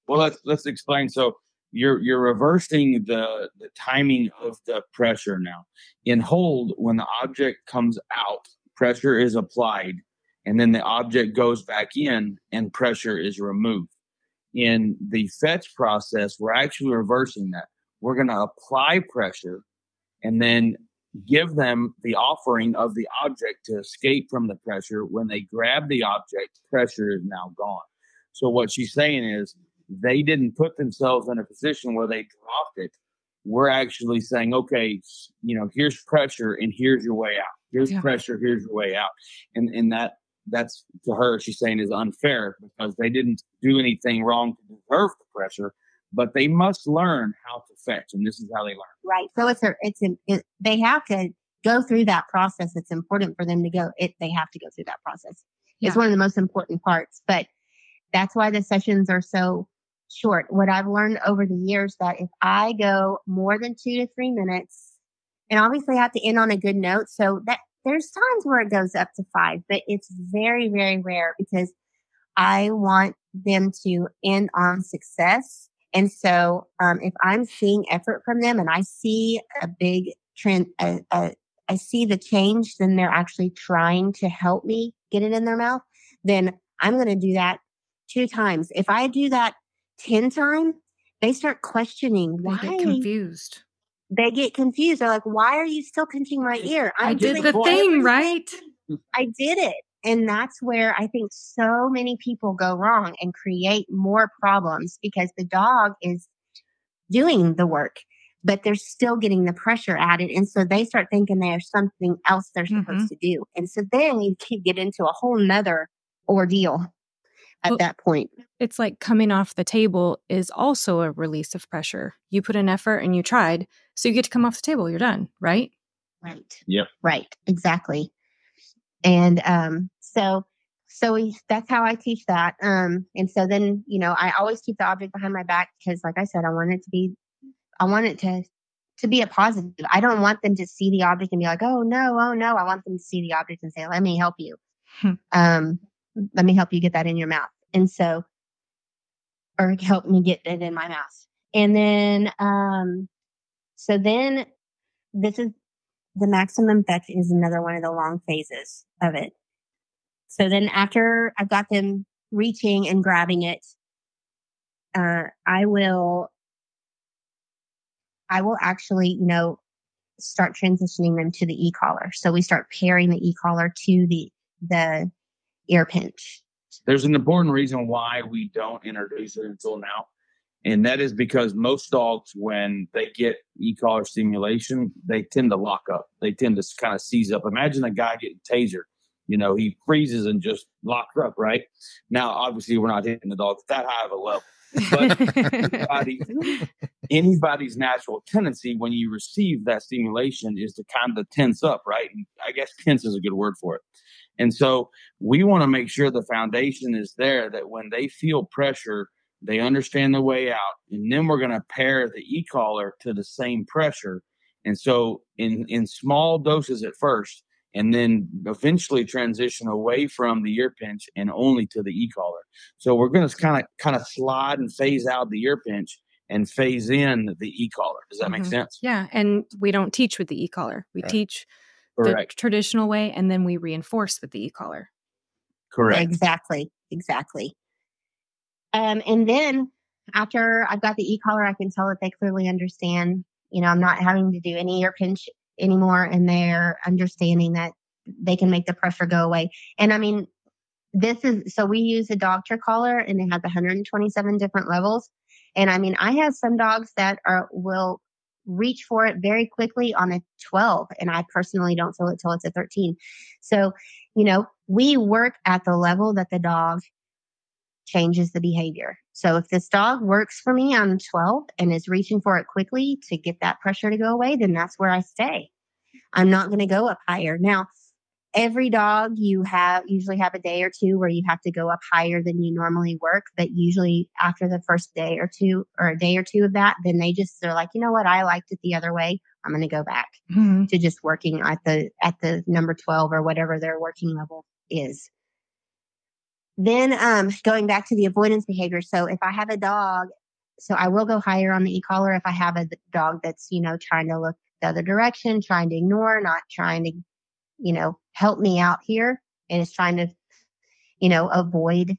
Well, let's let's explain. So you're you're reversing the the timing of the pressure now. In hold, when the object comes out, pressure is applied, and then the object goes back in, and pressure is removed. In the fetch process, we're actually reversing that. We're going to apply pressure, and then give them the offering of the object to escape from the pressure. When they grab the object, pressure is now gone. So what she's saying is they didn't put themselves in a position where they dropped it. We're actually saying, okay, you know, here's pressure and here's your way out. Here's Yeah. pressure, here's your way out. And and that that's to her, she's saying is unfair because they didn't do anything wrong to deserve the pressure, but they must learn how to fetch, and this is how they learn. Right. So it's a, it's an, it, they have to go through that process. It's important for them to go. It they have to go through that process. It's one of the most important parts. But that's why the sessions are so short. What I've learned over the years that if I go more than two to three minutes, and obviously I have to end on a good note, so that there's times where it goes up to five, but it's very very rare because I want them to end on success. And so, um, if I'm seeing effort from them and I see a big trend, a, a, I see the change, then they're actually trying to help me get it in their mouth, then I'm going to do that two times. If I do that 10 times, they start questioning They why get confused. they get confused. They're like, why are you still pinching my ear? I I'm did doing the thing, right? I did it. And that's where I think so many people go wrong and create more problems because the dog is doing the work, but they're still getting the pressure added. And so they start thinking there's something else they're supposed to do. And so then you can get into a whole nother ordeal at Well- that point. It's like coming off the table is also a release of pressure. You put an effort and you tried, so you get to come off the table. You're done, right? Right. Yep. Right. Exactly. And um, so so we, that's how I teach that. Um, and so then you know I always keep the object behind my back because, like I said, I want it to be, I want it to to be a positive. I don't want them to see the object and be like, oh no, oh no. I want them to see the object and say, let me help you. Hmm. Um, let me help you get that in your mouth. And so, or help me get it in my mouth. And then, um, so then this is the maximum fetch is another one of the long phases of it. So then after I've got them reaching and grabbing it, uh, I will, I will actually, you know, start transitioning them to the e-collar. So we start pairing the e-collar to the, the ear pinch. There's an important reason why we don't introduce it until now. And that is because most dogs, when they get e-collar stimulation, they tend to lock up. They tend to kind of seize up. Imagine a guy getting taser. You know, he freezes and just locks up, right? Now, obviously, we're not hitting the dog that high of a level. But anybody, anybody's natural tendency when you receive that stimulation is to kind of tense up, right? And I guess tense is a good word for it. And so we want to make sure the foundation is there that when they feel pressure, they understand the way out. And then we're going to pair the e collar to the same pressure. And so in, in small doses at first, and then eventually transition away from the ear pinch and only to the e collar. So we're going to kind of kind of slide and phase out the ear pinch and phase in the e collar. Does that make Mhm. sense? yeah, and we don't teach with the e-collar. We Right. teach Correct. the traditional way, and then we reinforce with the e-collar. Correct. Exactly. Exactly. Um, and then after I've got the e-collar, I can tell that they clearly understand, you know, I'm not having to do any ear pinch anymore and they're understanding that they can make the pressure go away. And I mean, this is, so we use a Dogtra collar and it has 127 different levels. And I mean, I have some dogs that are, will reach for it very quickly on a 12 and I personally don't feel it till it's a 13. So, you know, we work at the level that the dog changes the behavior. So if this dog works for me on 12 and is reaching for it quickly to get that pressure to go away, then that's where I stay. I'm not going to go up higher. Now, every dog you have usually have a day or two where you have to go up higher than you normally work but usually after the first day or two or a day or two of that then they just they're like you know what i liked it the other way i'm going to go back Mhm. to just working at the at the number 12 or whatever their working level is then um going back to the avoidance behavior so if i have a dog so i will go higher on the e-collar if i have a dog that's you know trying to look the other direction trying to ignore not trying to you know help me out here and is trying to you know avoid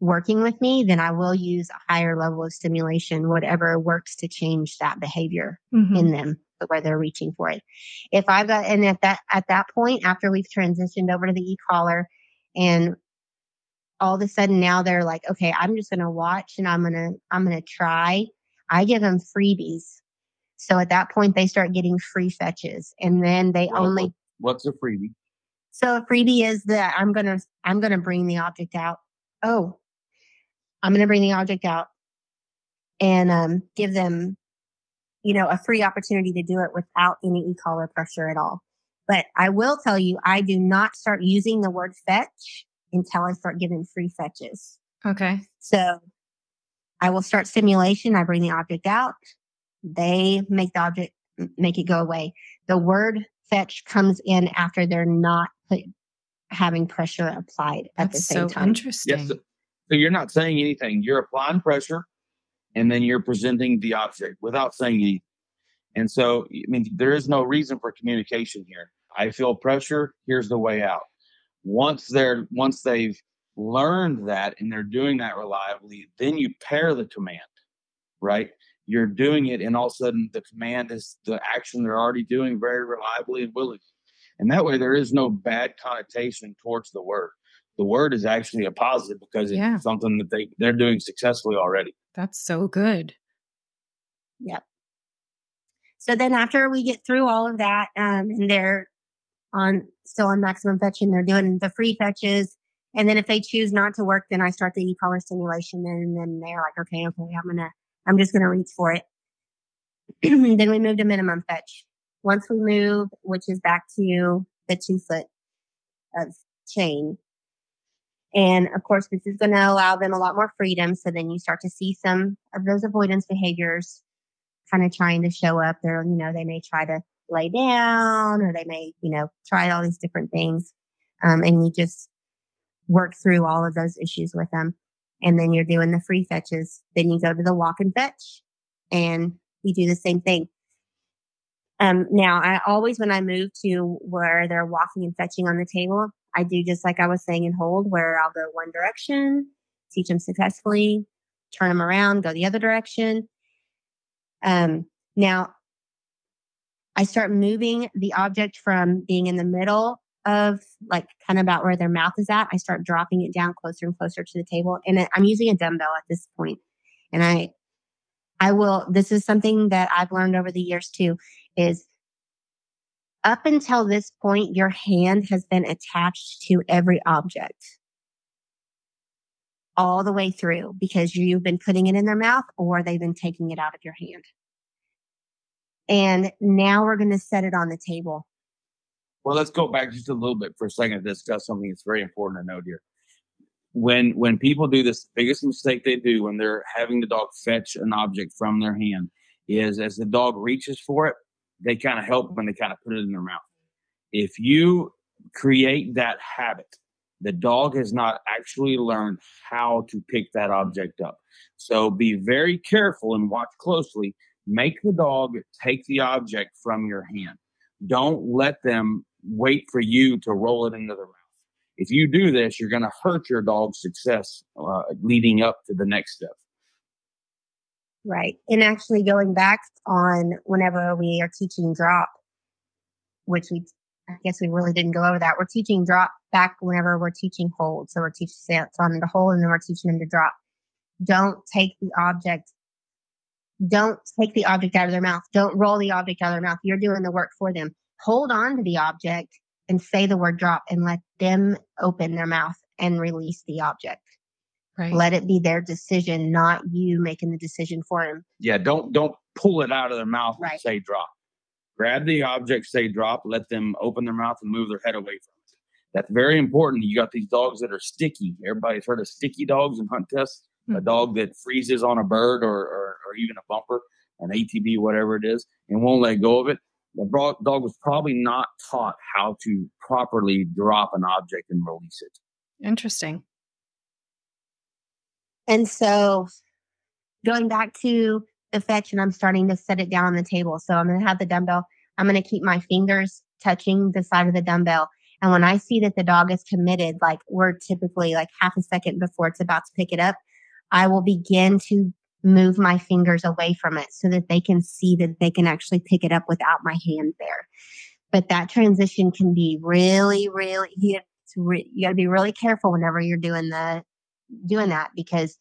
working with me then i will use a higher level of stimulation whatever works to change that behavior Mhm. in them where they're reaching for it. If I've got and at that at that point, after we've transitioned over to the e-collar and all of a sudden now they're like, okay, I'm just gonna watch and I'm gonna I'm gonna try. I give them freebies. So at that point they start getting free fetches and then they Well, only What's a freebie? so a freebie is that I'm gonna I'm gonna bring the object out. Oh, I'm gonna bring the object out and um, give them, you know, a free opportunity to do it without any e-collar pressure at all. But I will tell you, I do not start using the word fetch until I start giving free fetches. Okay. So I will start stimulation. I bring the object out. They make the object make it go away. The word fetch comes in after they're not put, having pressure applied at That's the same so time. interesting. Yes. So so you're not saying anything. You're applying pressure, and then you're presenting the object without saying anything. And so, I mean, there is no reason for communication here. I feel pressure. Here's the way out. Once they're once they've learned that and they're doing that reliably, then you pair the command, right? You're doing it, and all of a sudden, the command is the action they're already doing very reliably and willingly. And that way, there is no bad connotation towards the word. The word is actually a positive because it's Yeah. something that they they're doing successfully already. That's so good. Yep. So then after we get through all of that, um, and they're on still on maximum fetching, they're doing the free fetches. And then if they choose not to work, then I start the e-collar stimulation and then they're like, okay, okay, I'm gonna, I'm just gonna reach for it. then we move to minimum fetch. Once we move, which is back to the two foot of chain. And of course, this is going to allow them a lot more freedom. So then you start to see some of those avoidance behaviors kind of trying to show up. They're, you know, they may try to lay down or they may, you know, try all these different things. Um, and you just work through all of those issues with them. And then you're doing the free fetches. Then you go to the walk and fetch and you do the same thing. Um, now I always, when I move to where they're walking and fetching on the table, I do just like I was saying in hold where I'll go one direction, teach them successfully, turn them around, go the other direction. Um, now I start moving the object from being in the middle of like kind of about where their mouth is at. I start dropping it down closer and closer to the table. And I'm using a dumbbell at this point. And I, I will, this is something that I've learned over the years too, is up until this point, your hand has been attached to every object all the way through because you've been putting it in their mouth or they've been taking it out of your hand. And now we're going to set it on the table. Well, let's go back just a little bit for a second to discuss something that's very important to note here. When when people do this, the biggest mistake they do when they're having the dog fetch an object from their hand is as the dog reaches for it, they kind of help when they kind of put it in their mouth. If you create that habit, the dog has not actually learned how to pick that object up. So be very careful and watch closely. Make the dog take the object from your hand. Don't let them wait for you to roll it into their mouth. If you do this, you're going to hurt your dog's success uh, leading up to the next step. Right. And actually going back on whenever we are teaching drop, which we, I guess we really didn't go over that. We're teaching drop back whenever we're teaching hold. So we're teaching stance on the hold and then we're teaching them to drop. Don't take the object. Don't take the object out of their mouth. Don't roll the object out of their mouth. You're doing the work for them. Hold on to the object and say the word drop and let them open their mouth and release the object. Right. Let it be their decision, not you making the decision for them. Yeah, don't don't pull it out of their mouth and say drop. Grab the object, say drop, let them open their mouth and move their head away from it. That's very important. You got these dogs that are sticky. Everybody's heard of sticky dogs in hunt tests. A Mhm. dog that freezes on a bird or, or, or even a bumper, an ATV, whatever it is, and won't let go of it. The dog was probably not taught how to properly drop an object and release it. Interesting. And so going back to the fetch and I'm starting to set it down on the table. So I'm going to have the dumbbell. I'm going to keep my fingers touching the side of the dumbbell. And when I see that the dog is committed, like we're typically like half a second before it's about to pick it up, I will begin to move my fingers away from it so that they can see that they can actually pick it up without my hand there. But that transition can be really, really, you, re- you got to be really careful whenever you're doing the, doing that because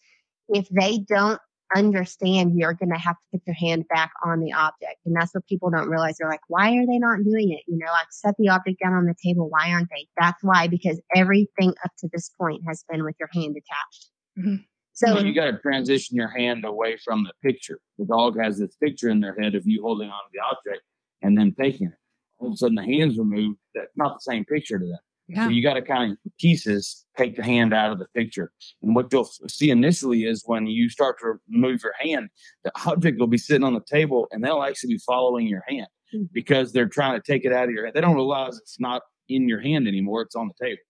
if they don't understand, you're going to have to put your hand back on the object. And that's what people don't realize. They're like, why are they not doing it? You know, I've set the object down on the table. Why aren't they? That's why, because everything up to this point has been with your hand attached. Mhm. So, you got to transition your hand away from the picture. The dog has this picture in their head of you holding on to the object and then taking it. All of a sudden, the hand's removed. That's not the same picture to them. Yeah. So you got to kind of pieces take the hand out of the picture. And what you'll see initially is when you start to move your hand, the object will be sitting on the table and they'll actually be following your hand Mhm. because they're trying to take it out of your hand. They don't realize it's not in your hand anymore; it's on the table.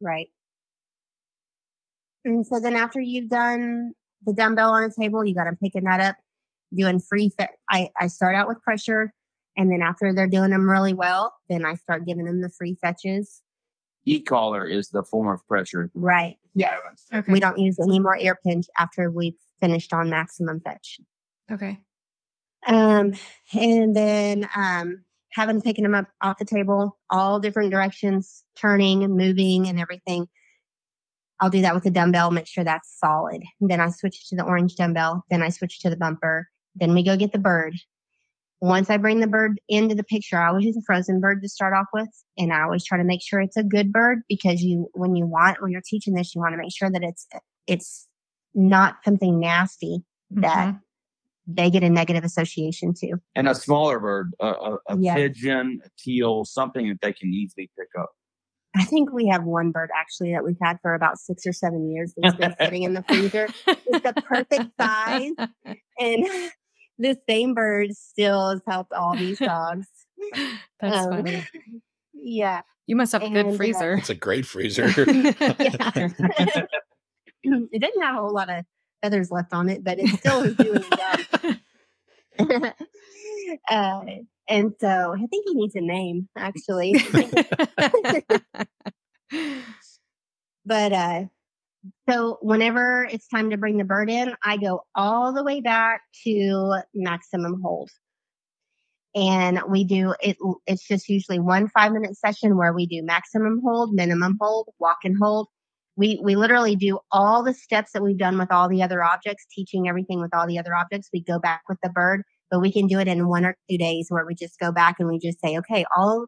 right. And so then after you've done the dumbbell on the table, you got them picking that up, doing free. Fe- I, I start out with pressure. And then after they're doing them really well, then I start giving them the free fetches. E-collar is the form of pressure. Right. Yeah. Okay. We don't use any more ear pinch after we've finished on maximum fetch. okay. Um, and then um, having picking them up off the table, all different directions, turning and moving and everything. I'll do that with the dumbbell, make sure that's solid. then I switch to the orange dumbbell. Then I switch to the bumper. Then we go get the bird. Once I bring the bird into the picture, I always use a frozen bird to start off with. And I always try to make sure it's a good bird because you, when you want, when you're teaching this, you want to make sure that it's, it's not something nasty that Mhm. they get a negative association to. And a smaller bird, a, a, a Yeah. pigeon, a teal, something that they can easily pick up. I think we have one bird actually that we've had for about six or seven years that's been sitting in the freezer. It's the perfect size. And the same bird still has helped all these dogs. That's Um, funny. Yeah. You must have a and, good uh, freezer. It's a great freezer. it doesn't have a whole lot of feathers left on it, but it still is doing the job. Uh, and so I think he needs a name, actually. but uh so whenever it's time to bring the bird in i go all the way back to maximum hold. And we do it it's just usually one five minute session where we do maximum hold minimum hold walk and hold. We we literally do all the steps that we've done with all the other objects teaching everything with all the other objects. We go back with the bird but we can do it in one or two days where we just go back and we just say okay all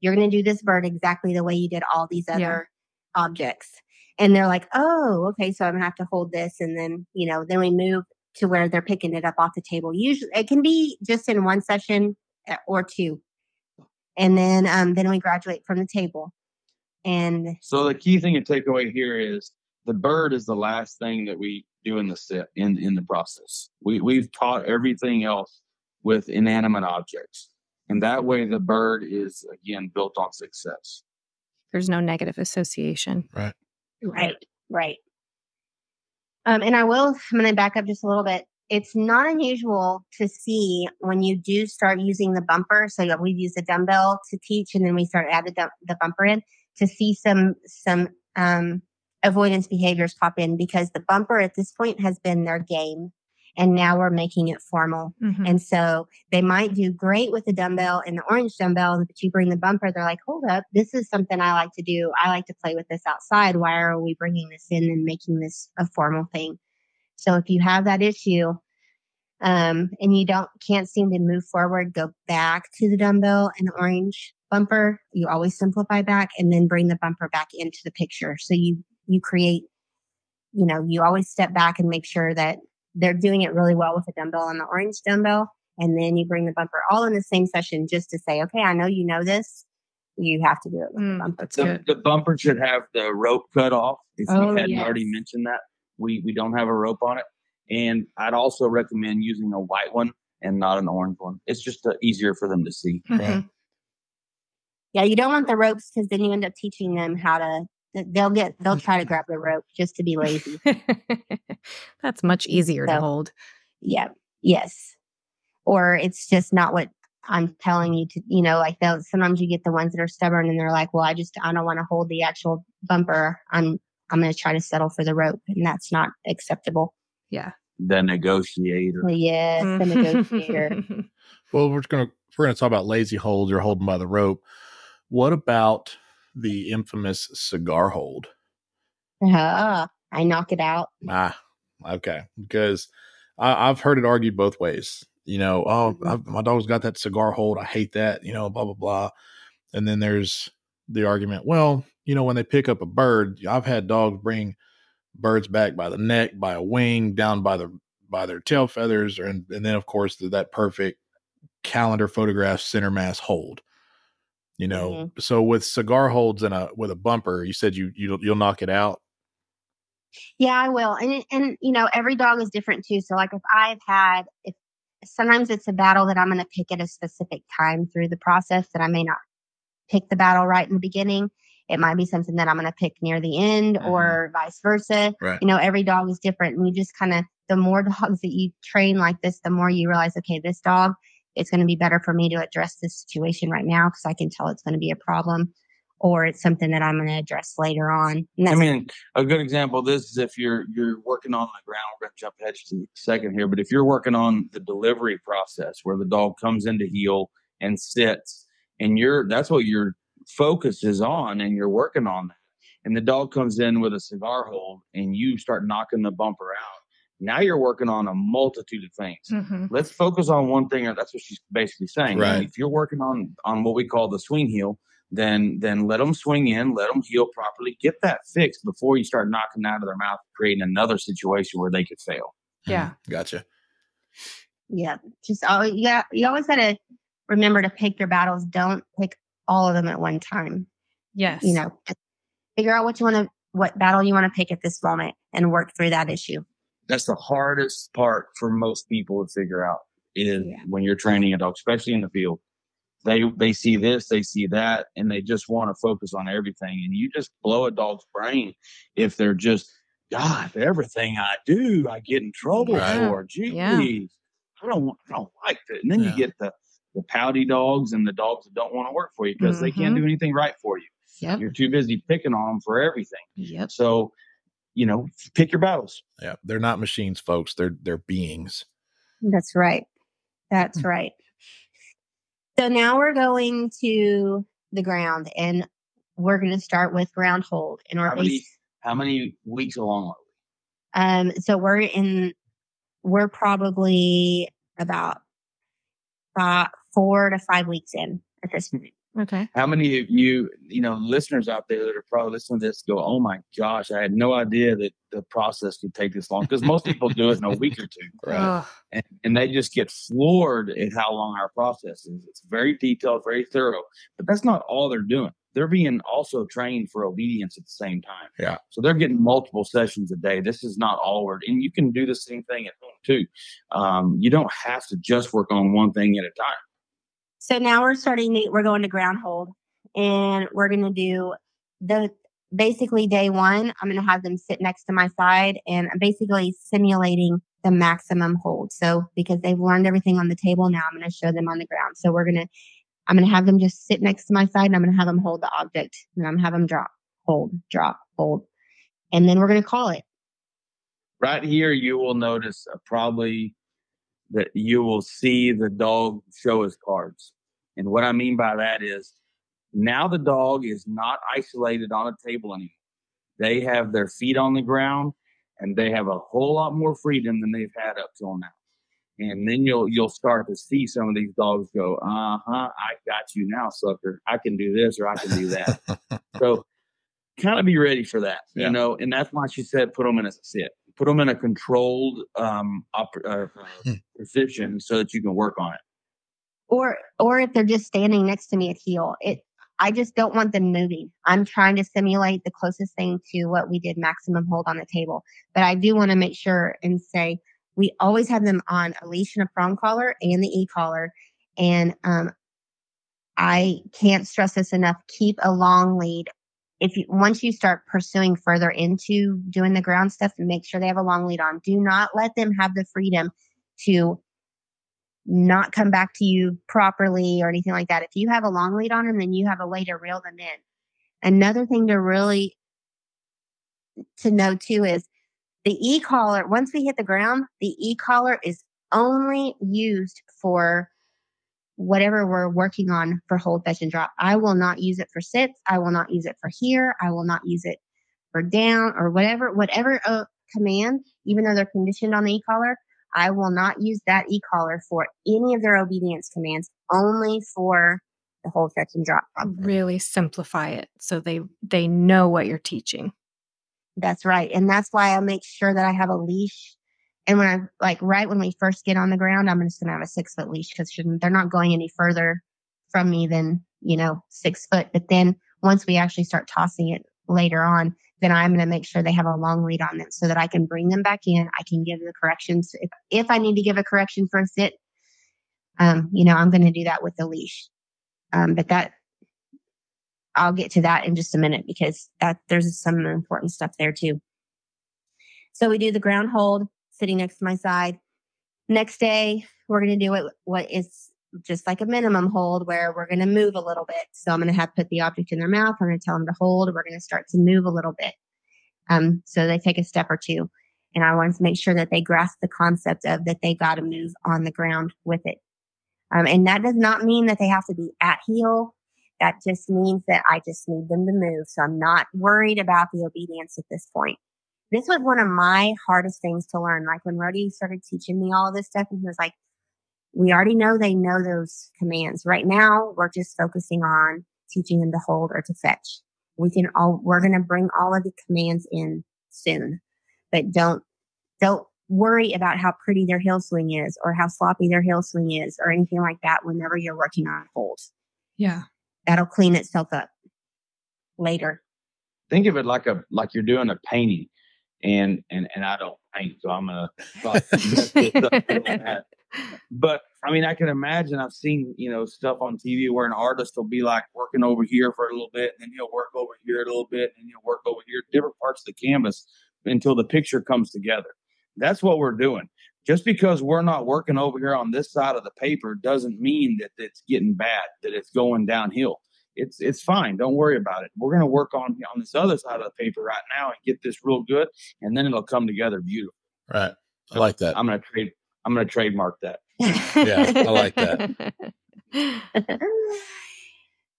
you're going to do this bird exactly the way you did all these other Yeah. objects. And they're like, oh, okay, so I'm going to have to hold this. And then, you know, then we move to where they're picking it up off the table. Usually it can be just in one session uh, or two. And then, um, then we graduate from the table. And So the key thing to take away here is the bird is the last thing that we do in the set in in the process. We we've taught everything else with inanimate objects, and that way the bird is again built on success. There's no negative association. Right, right. Right. Um, and I will, I'm going to back up just a little bit. It's not unusual to see when you do start using the bumper. So we've used the dumbbell to teach, and then we start add the, the bumper in to see some some um, avoidance behaviors pop in because the bumper at this point has been their game, and now we're making it formal. Mhm. And so they might do great with the dumbbell and the orange dumbbell, but you bring the bumper, they're like, hold up, this is something I like to do. I like to play with this outside. Why are we bringing this in and making this a formal thing? So if you have that issue, um, and you don't can't seem to move forward, go back to the dumbbell and orange bumper. You always simplify back and then bring the bumper back into the picture. So you you create, you know, you always step back and make sure that they're doing it really well with the dumbbell and the orange dumbbell. And then you bring the bumper all in the same session just to say, okay, I know you know this. you have to do it with Mm, the bumper. The, the bumper should have the rope cut off. If Oh, you hadn't yes. already mentioned that, we we don't have a rope on it. And I'd also recommend using a white one and not an orange one. It's just uh, easier for them to see. Mhm. Yeah, you don't want the ropes because then you end up teaching them how to. They'll get. They'll try to grab the rope just to be lazy. That's much easier to hold. Yeah. Yes. Or it's just not what I'm telling you to. You know, like they'll. Sometimes you get the ones that are stubborn and they're like, "Well, I just I don't want to hold the actual bumper. I'm I'm going to try to settle for the rope, and that's not acceptable." Yeah. The negotiator. Well, yes, the negotiator. Well, we're gonna we're gonna talk about lazy holds or holding by the rope. What about the infamous cigar hold? Ah, I knock it out. Ah, okay. Because I, I've heard it argued both ways. You know, oh, Mhm. I've, my dog's got that cigar hold. I hate that. You know, blah blah blah. And then there's the argument. Well, you know, when they pick up a bird, I've had dogs bring birds back by the neck, by a wing, down by the by their tail feathers, or, and, and then of course the, that perfect calendar photograph center mass hold. You know, so with cigar holds and a with a bumper, you said you you you'll knock it out. Yeah, I will. And and you know, every dog is different too. So like if I've had if sometimes it's a battle that I'm going to pick at a specific time through the process that I may not pick the battle right in the beginning. It might be something that I'm going to pick near the end Mhm. or vice versa. Right. You know, every dog is different and you just kind of the more dogs that you train like this, the more you realize okay, this dog it's going to be better for me to address this situation right now because I can tell it's going to be a problem or it's something that I'm going to address later on. I mean, a good example of this is if you're you're working on the ground. We're going to jump ahead just a second here, but if you're working on the delivery process where the dog comes into heel and sits, and you're that's what your focus is on, and you're working on that, and the dog comes in with a cigar hold, and you start knocking the bumper out. Now you're working on a multitude of things. Mhm. Let's focus on one thing, or that's what she's basically saying. Right. If you're working on on what we call the swing heel, then then let them swing in, let them heel properly, get that fixed before you start knocking out of their mouth, creating another situation where they could fail. Yeah. Mhm. Gotcha. Yeah, just oh yeah, you always got to remember to pick your battles. Don't pick all of them at one time. Yes. You know, figure out what you want to, what battle you want to pick at this moment, and work through that issue. That's the hardest part for most people to figure out is Yeah. when you're training a dog, especially in the field. They they see this, they see that, and they just want to focus on everything. And you just blow a dog's brain if they're just God, everything I do, I get in trouble Right. for. Geez, Yeah. I don't I don't like that. And then Yeah. you get the the pouty dogs and the dogs that don't want to work for you because they can't Mhm. do anything right for you. Yep. You're too busy picking on them for everything. Yep. So, you know, pick your battles. Yeah, they're not machines, folks. They're they're beings. That's right. That's Hmm. right. So now we're going to the ground, and we're going to start with ground hold. And How many base, how many weeks along are we? um, so we're in, we're probably about uh, four to five weeks in at this point. Okay. How many of you, you know, listeners out there that are probably listening to this go, oh my gosh, I had no idea that the process could take this long. Because most people do it in a week or two. Ugh. And, and they just get floored at how long our process is. It's very detailed, very thorough. But that's not all they're doing. They're being also trained for obedience at the same time. Yeah. So they're getting multiple sessions a day. This is not all work. And you can do the same thing at home too. Um, you don't have to just work on one thing at a time. So now we're starting we're going to ground hold and we're going to do the basically day one. I'm going to have them sit next to my side and I'm basically simulating the maximum hold. So because they've learned everything on the table, now I'm going to show them on the ground. So we're going to, I'm going to have them just sit next to my side and I'm going to have them hold the object and I'm going to have them drop, hold, drop, hold. And then we're going to call it. right here you will notice uh, probably that you will see the dog show his cards and what i mean by that is now the dog is not isolated on a table anymore they have their feet on the ground and they have a whole lot more freedom than they've had up till now and then you'll you'll start to see some of these dogs go uh-huh i got you now sucker i can do this or i can do that so kind of be ready for that, Yeah. you know. And that's why she said put them in a sit, put them in a controlled um op- uh, Hmm. position so that you can work on it. Or or if they're just standing next to me at heel it I just don't want them moving. I'm trying to simulate the closest thing to what we did maximum hold on the table. But I do want to make sure and say we always have them on a leash and a prong collar and the e collar. And um, I can't stress this enough. Keep a long lead. If you once you start pursuing further into doing the ground stuff, make sure they have a long lead on. Do not let them have the freedom to not come back to you properly or anything like that. If you have a long lead on them, then you have a way to reel them in. Another thing to really to know too is the e-collar, once we hit the ground, the e-collar is only used for whatever we're working on for hold, fetch, and drop. I will not use it for sits. I will not use it for here. I will not use it for down or whatever, whatever uh, command, even though they're conditioned on the e-collar, I will not use that e-collar for any of their obedience commands, only for the hold, fetch, and drop. Really simplify it so they they know what you're teaching. That's right. And that's why I make sure that I have a leash. And when I like right when we first get on the ground, I'm just gonna have a six foot leash because they're not going any further from me than, you know, six foot. But then once we actually start tossing it later on, then I'm going to make sure they have a long lead on them so that I can bring them back in. I can give the corrections. If, if I need to give a correction for a sit, um, you know, I'm going to do that with the leash. Um, but that I'll get to that in just a minute because that there's some important stuff there too. So we do the ground hold sitting next to my side. Next day, we're going to do it what is just like a minimum hold where we're going to move a little bit. So I'm going to have put the object in their mouth. I'm going to tell them to hold. We're going to start to move a little bit. Um, so they take a step or two. And I want to make sure that they grasp the concept of that they got to move on the ground with it. Um, and that does not mean that they have to be at heel. That just means that I just need them to move. So I'm not worried about the obedience at this point. This was one of my hardest things to learn. Like when Rody started teaching me all of this stuff, and he was like, we already know they know those commands. Right now, we're just focusing on teaching them to hold or to fetch. We can all, we're going to bring all of the commands in soon, but don't, don't worry about how pretty their heel swing is or how sloppy their heel swing is or anything like that whenever you're working on hold. Yeah. That'll clean itself up later. Think of it like a, like you're doing a painting and, and, and I don't paint. So I'm going to, but I mean, I can imagine. I've seen you know stuff on TV where an artist will be like working over here for a little bit, and then he'll work over here a little bit, and he'll work over here, different parts of the canvas until the picture comes together. That's what we're doing. Just because we're not working over here on this side of the paper doesn't mean that it's getting bad, that it's going downhill. It's it's fine. Don't worry about it. We're going to work on on this other side of the paper right now and get this real good, and then it'll come together beautiful. Right. I like that. I'm going to trade I'm going to trademark that. yeah, I like that.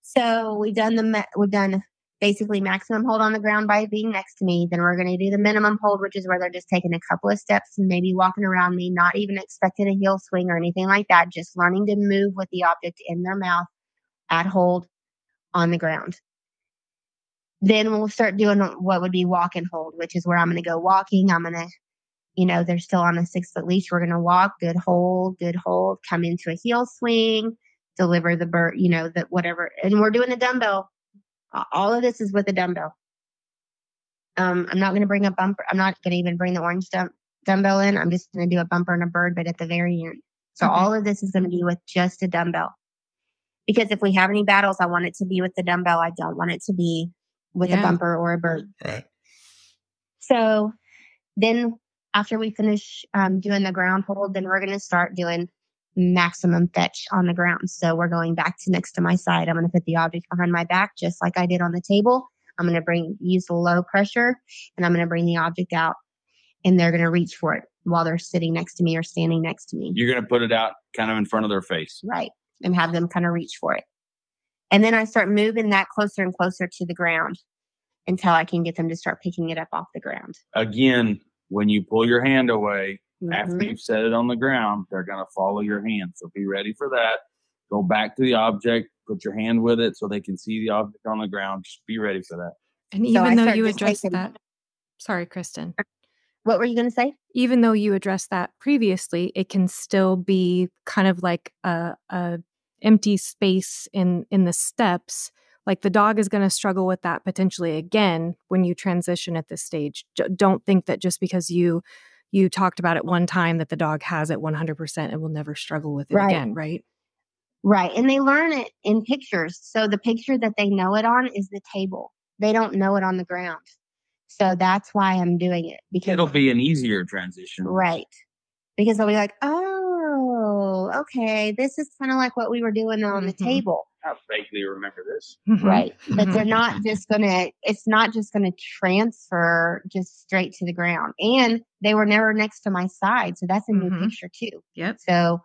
so we've done the we've done basically maximum hold on the ground by being next to me. Then we're going to do the minimum hold, which is where they're just taking a couple of steps and maybe walking around me, not even expecting a heel swing or anything like that, just learning to move with the object in their mouth at hold on the ground. Then we'll start doing what would be walk and hold, which is where I'm going to go walking. I'm going to you know, they're still on a six foot leash. We're going to walk, good hold, good hold, come into a heel swing, deliver the bird, you know, that whatever. And we're doing a dumbbell. All of this is with a dumbbell. Um, I'm not going to bring a bumper. I'm not going to even bring the orange dump, dumbbell in. I'm just going to do a bumper and a bird, but at the very end. So all of this is going to be with just a dumbbell. Because if we have any battles, I want it to be with the dumbbell. I don't want it to be with yeah. a bumper or a bird. Right. So then after we finish um, doing the ground hold, then we're going to start doing maximum fetch on the ground. So we're going back to next to my side. I'm going to put the object behind my back, just like I did on the table. I'm going to bring, use the low pressure and I'm going to bring the object out and they're going to reach for it while they're sitting next to me or standing next to me. You're going to put it out kind of in front of their face. Right. And have them kind of reach for it. And then I start moving that closer and closer to the ground until I can get them to start picking it up off the ground. Again, when you pull your hand away mm-hmm. after you've set it on the ground, they're going to follow your hand. So be ready for that. Go back to the object, put your hand with it so they can see the object on the ground. Just be ready for that. And even so though you addressed taking... that, sorry, Kristin. What were you going to say? Even though you addressed that previously, it can still be kind of like a, a empty space in in the steps like the dog is going to struggle with that potentially again when you transition at this stage. J- don't think that just because you you talked about it one time that the dog has it 100% and will never struggle with it Right. again, right? Right. And they learn it in pictures. So the picture that they know it on is the table. They don't know it on the ground. So that's why I'm doing it because It'll be an easier transition. right. Because they'll be like, oh, okay, this is kind of like what we were doing on the Mhm. table. I vaguely remember this. Right. But they're not just going to, it's not just going to transfer just straight to the ground. And they were never next to my side. So that's a new Mhm. picture too. Yep. So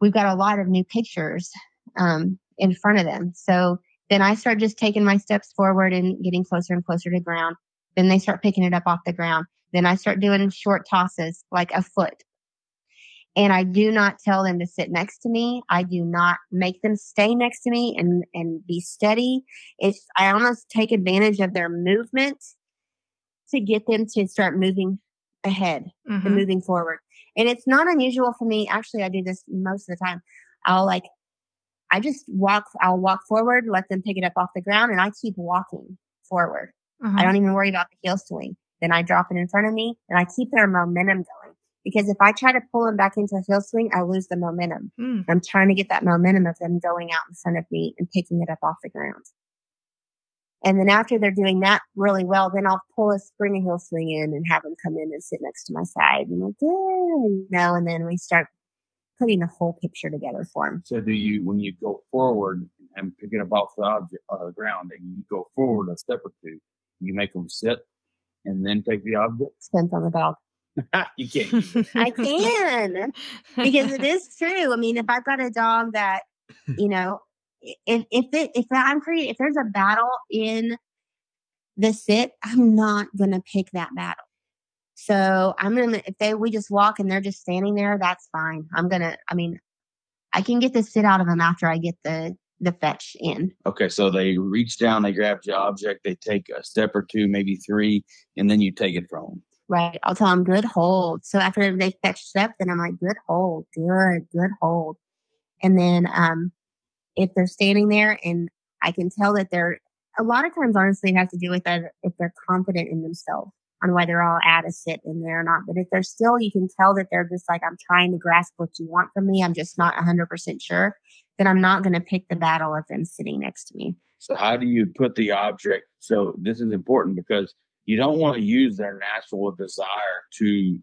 we've got a lot of new pictures um, in front of them. So then I start just taking my steps forward and getting closer and closer to ground. Then they start picking it up off the ground. Then I start doing short tosses, like a foot. And I do not tell them to sit next to me. I do not make them stay next to me and, and be steady. It's, I almost take advantage of their movement to get them to start moving ahead and Mhm. moving forward. And it's not unusual for me. Actually, I do this most of the time. I'll like, I just walk, I'll walk forward, let them pick it up off the ground, and I keep walking forward. Uh-huh. I don't even worry about the heel swing. Then I drop it in front of me and I keep their momentum going. Because if I try to pull them back into a heel swing, I lose the momentum. Mm. I'm trying to get that momentum of them going out in front of me and picking it up off the ground. And then after they're doing that really well, then I'll pull a spring a heel swing in and have them come in and sit next to my side. And like, yeah, you know, and then we start putting the whole picture together for them. So do you when you go forward and pick it up off the object uh, the ground and you go forward a step or two, you make them sit and then take the object? Depends on the dog. you can't. I can because it is true. I mean, if I've got a dog that, you know, if if it, if I'm creating if there's a battle in the sit, I'm not gonna pick that battle. So I'm gonna if they we just walk and they're just standing there, that's fine. I'm gonna. I mean, I can get the sit out of them after I get the the fetch in. Okay, so they reach down, they grab the object, they take a step or two, maybe three, and then you take it from them. Right. I'll tell them good hold. So after they fetch up, then I'm like, good hold, good, good hold. And then um if they're standing there and I can tell that they're a lot of times honestly it has to do with that if they're confident in themselves on why they're all at a sit in there or not. But if they're still you can tell that they're just like, I'm trying to grasp what you want from me, I'm just not hundred percent sure, then I'm not gonna pick the battle of them sitting next to me. So how do you put the object? So this is important because you don't want to use their natural desire to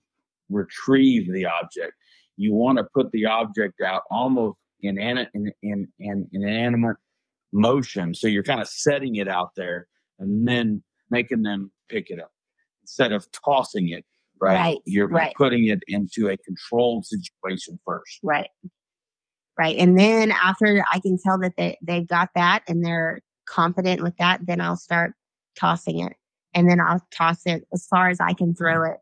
retrieve the object. You want to put the object out almost in an in in, in, in inanimate motion. So you're kind of setting it out there and then making them pick it up instead of tossing it. Right. Right, You're right. putting it into a controlled situation first. Right. Right. And then after I can tell that they, they've got that and they're confident with that, then I'll start tossing it. And then I'll toss it as far as I can throw it.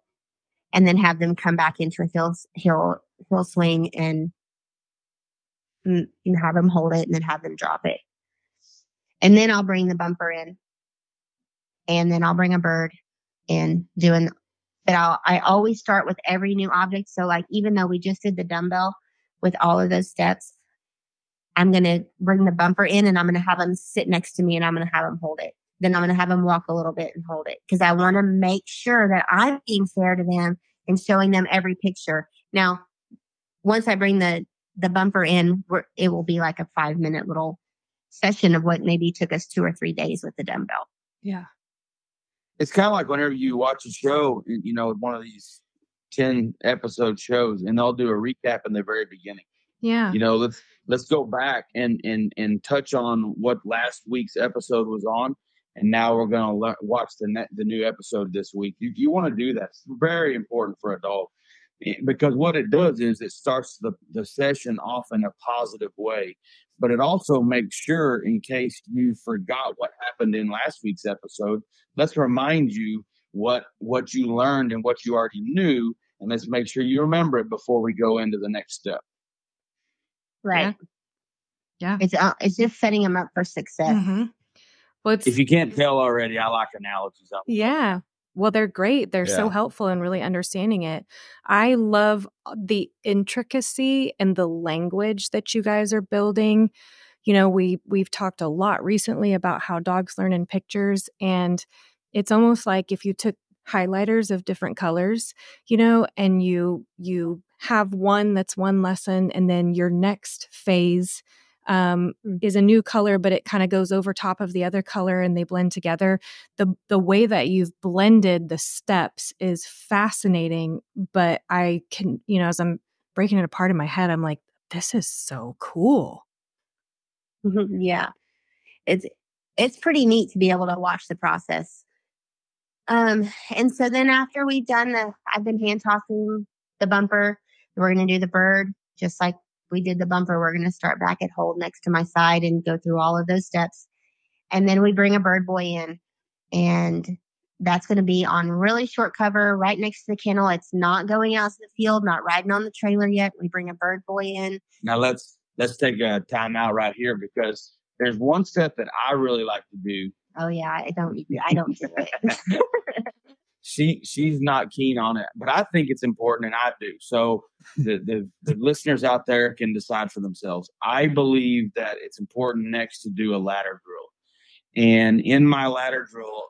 And then have them come back into a hill hill hill swing and and have them hold it and then have them drop it. And then I'll bring the bumper in. And then I'll bring a bird in doing but I'll I always start with every new object. So like even though we just did the dumbbell with all of those steps, I'm gonna bring the bumper in and I'm gonna have them sit next to me and I'm gonna have them hold it. Then I'm gonna have them walk a little bit and hold it because I want to make sure that I'm being fair to them and showing them every picture. Now, once I bring the the bumper in, we're, it will be like a five minute little session of what maybe took us two or three days with the dumbbell. yeah. it's kind of like whenever you watch a show, you know, one of these 10 episode shows, and they'll do a recap in the very beginning. Yeah. You know, let's let's go back and and and touch on what last week's episode was on, and now we're gonna le- watch the net, the new episode this week. You you want to do that? It's very important for a dog Eh, because what it does is it starts the the session off in a positive way, but it also makes sure in case you forgot what happened in last week's episode, let's remind you what what you learned and what you already knew, and let's make sure you remember it before we go into the next step. Right. Yeah. It's uh, it's just setting them up for success. Mhm. Well, If you can't tell already, I like analogies. I- Yeah. Well, they're great. They're so helpful in really understanding it. I love uh, the intricacy and the language that you guys are building you know, we we've talked a lot recently about how dogs learn in pictures and it's almost like if you took highlighters of different colors, you know, and you you have one that's one lesson and then your next phase um, mm. is a new color, but it kind of goes over top of the other color and they blend together. The the way that you've blended the steps is fascinating, but I can, you know, as I'm breaking it apart in my head, I'm like, this is so cool. yeah. It's it's pretty neat to be able to watch the process. Um, and so then after we've done the I've been hand tossing the bumper, we're gonna do the bird, just like we did the bumper. We're gonna start back at hold next to my side and go through all of those steps. And then we bring a bird boy in and that's going to be on really short cover right next to the kennel. It's not going out to the field, not riding on the trailer yet. We bring a bird boy in. Now let's let's take a time out right here because there's one step that I really like to do. Oh yeah, I don't I don't do it. she she's not keen on it, but I think it's important and I do. So the, the the listeners out there can decide for themselves. I believe that it's important next to do a ladder drill. And in my ladder drill,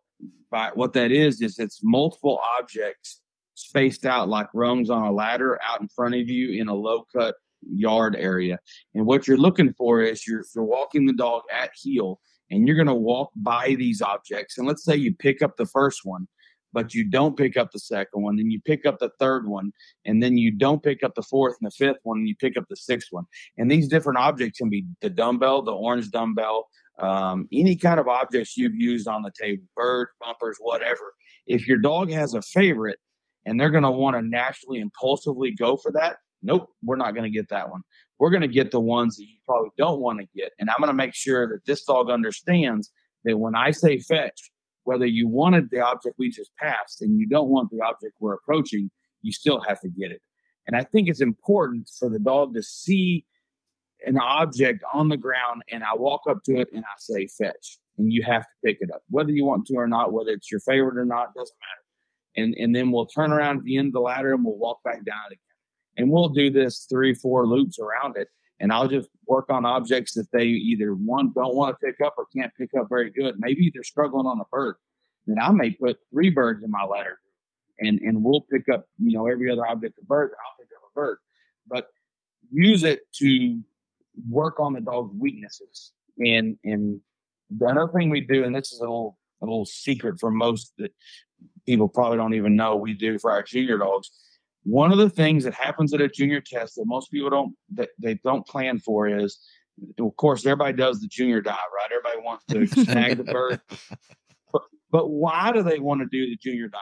by what that is is it's multiple objects spaced out like rungs on a ladder out in front of you in a low cut yard area. And what you're looking for is you're, you're walking the dog at heel and you're going to walk by these objects. And let's say you pick up the first one, but you don't pick up the second one, then you pick up the third one, and then you don't pick up the fourth and the fifth one, and you pick up the sixth one. And these different objects can be the dumbbell, the orange dumbbell, um, any kind of objects you've used on the table, bird, bumpers, whatever. If your dog has a favorite and they're going to want to naturally, impulsively go for that, nope, we're not going to get that one. We're going to get the ones that you probably don't want to get. And I'm going to make sure that this dog understands that when I say fetch, whether you wanted the object we just passed and you don't want the object we're approaching, you still have to get it. And I think it's important for the dog to see an object on the ground and I walk up to it and I say fetch. And you have to pick it up, whether you want to or not, whether it's your favorite or not, doesn't matter. And and then we'll turn around at the end of the ladder and we'll walk back down again. And we'll do this three, four loops around it. And I'll just work on objects that they either one don't want to pick up or can't pick up very good. Maybe they're struggling on a bird. Then I may put three birds in my ladder and and we'll pick up, you know, every other object a bird, I'll pick up a bird. But use it to work on the dog's weaknesses. And and the other thing we do, and this is a little a little secret for most that people probably don't even know we do for our junior dogs. One of the things that happens at a junior test that most people don't that they don't plan for is of course everybody does the junior dive, right? Everybody wants to snag the bird. But, but why do they want to do the junior dive?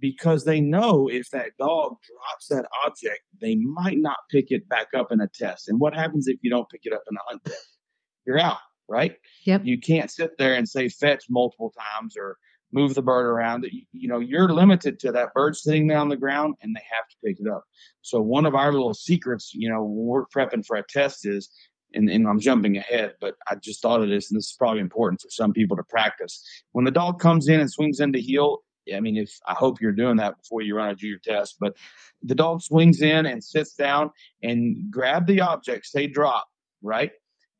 because they know if that dog drops that object, they might not pick it back up in a test. And what happens if you don't pick it up in a hunt test? You're out, right? Yep. You can't sit there and say fetch multiple times or move the bird around. You know, you're limited to that bird sitting there on the ground and they have to pick it up. So one of our little secrets, you know, when we're prepping for a test is and, and, I'm jumping ahead, but I just thought of this, and this is probably important for some people to practice. When the dog comes in and swings into heel, I mean, if I hope you're doing that before you run a junior test, but the dog swings in and sits down and grab the object, say drop, right?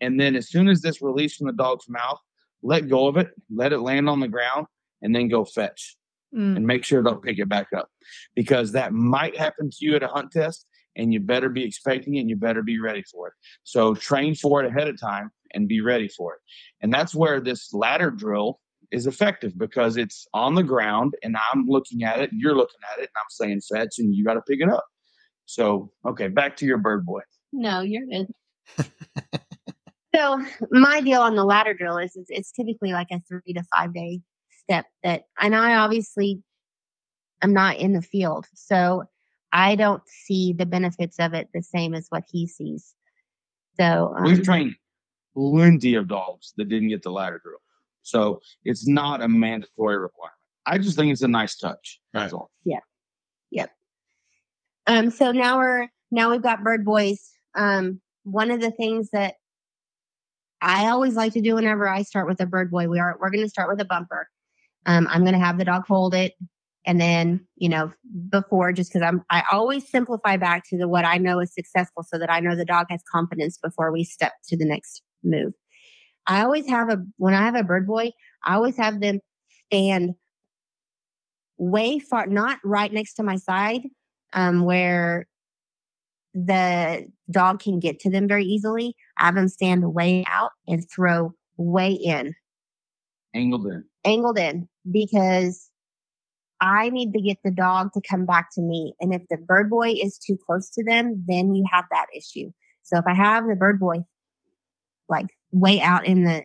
And then as soon as this release from the dog's mouth, let go of it, let it land on the ground, and then go fetch mm. and make sure they'll pick it back up because that might happen to you at a hunt test and you better be expecting it and you better be ready for it. So train for it ahead of time and be ready for it. And that's where this ladder drill is effective because it's on the ground and I'm looking at it, you're looking at it, and I'm saying fetch, and you got to pick it up. So, okay, back to your bird boy. No, you're good. so, my deal on the ladder drill is it's, it's typically like a three to five day step that, and I obviously am not in the field. So, I don't see the benefits of it the same as what he sees. So, um, we've trained plenty of dogs that didn't get the ladder drill. So it's not a mandatory requirement. I just think it's a nice touch. That's all. Yeah. Yep. Um, so now we're now we've got bird boys. Um, one of the things that I always like to do whenever I start with a bird boy, we are we're gonna start with a bumper. Um, I'm gonna have the dog hold it and then, you know, before just because I'm I always simplify back to the what I know is successful so that I know the dog has confidence before we step to the next move. I always have a when I have a bird boy, I always have them stand way far, not right next to my side, um, where the dog can get to them very easily. I have them stand way out and throw way in, Angled in. angled in, because I need to get the dog to come back to me. And if the bird boy is too close to them, then you have that issue. So if I have the bird boy like way out in the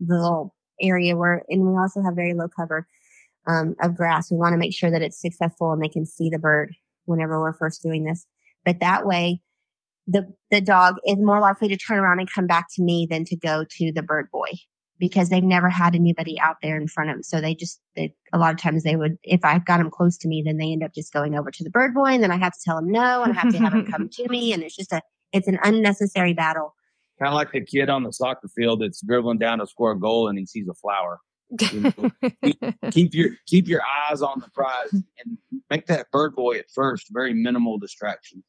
the little area where, and we also have very low cover um, of grass. We want to make sure that it's successful and they can see the bird whenever we're first doing this. But that way, the the dog is more likely to turn around and come back to me than to go to the bird boy because they've never had anybody out there in front of them. So they just they, a lot of times they would if I got them close to me, then they end up just going over to the bird boy, and then I have to tell them no, and I have to have them come to me, and it's just a it's an unnecessary battle. Kind of like the kid on the soccer field that's dribbling down to score a goal and he sees a flower. Keep your keep your eyes on the prize and make that bird boy at first very minimal distraction.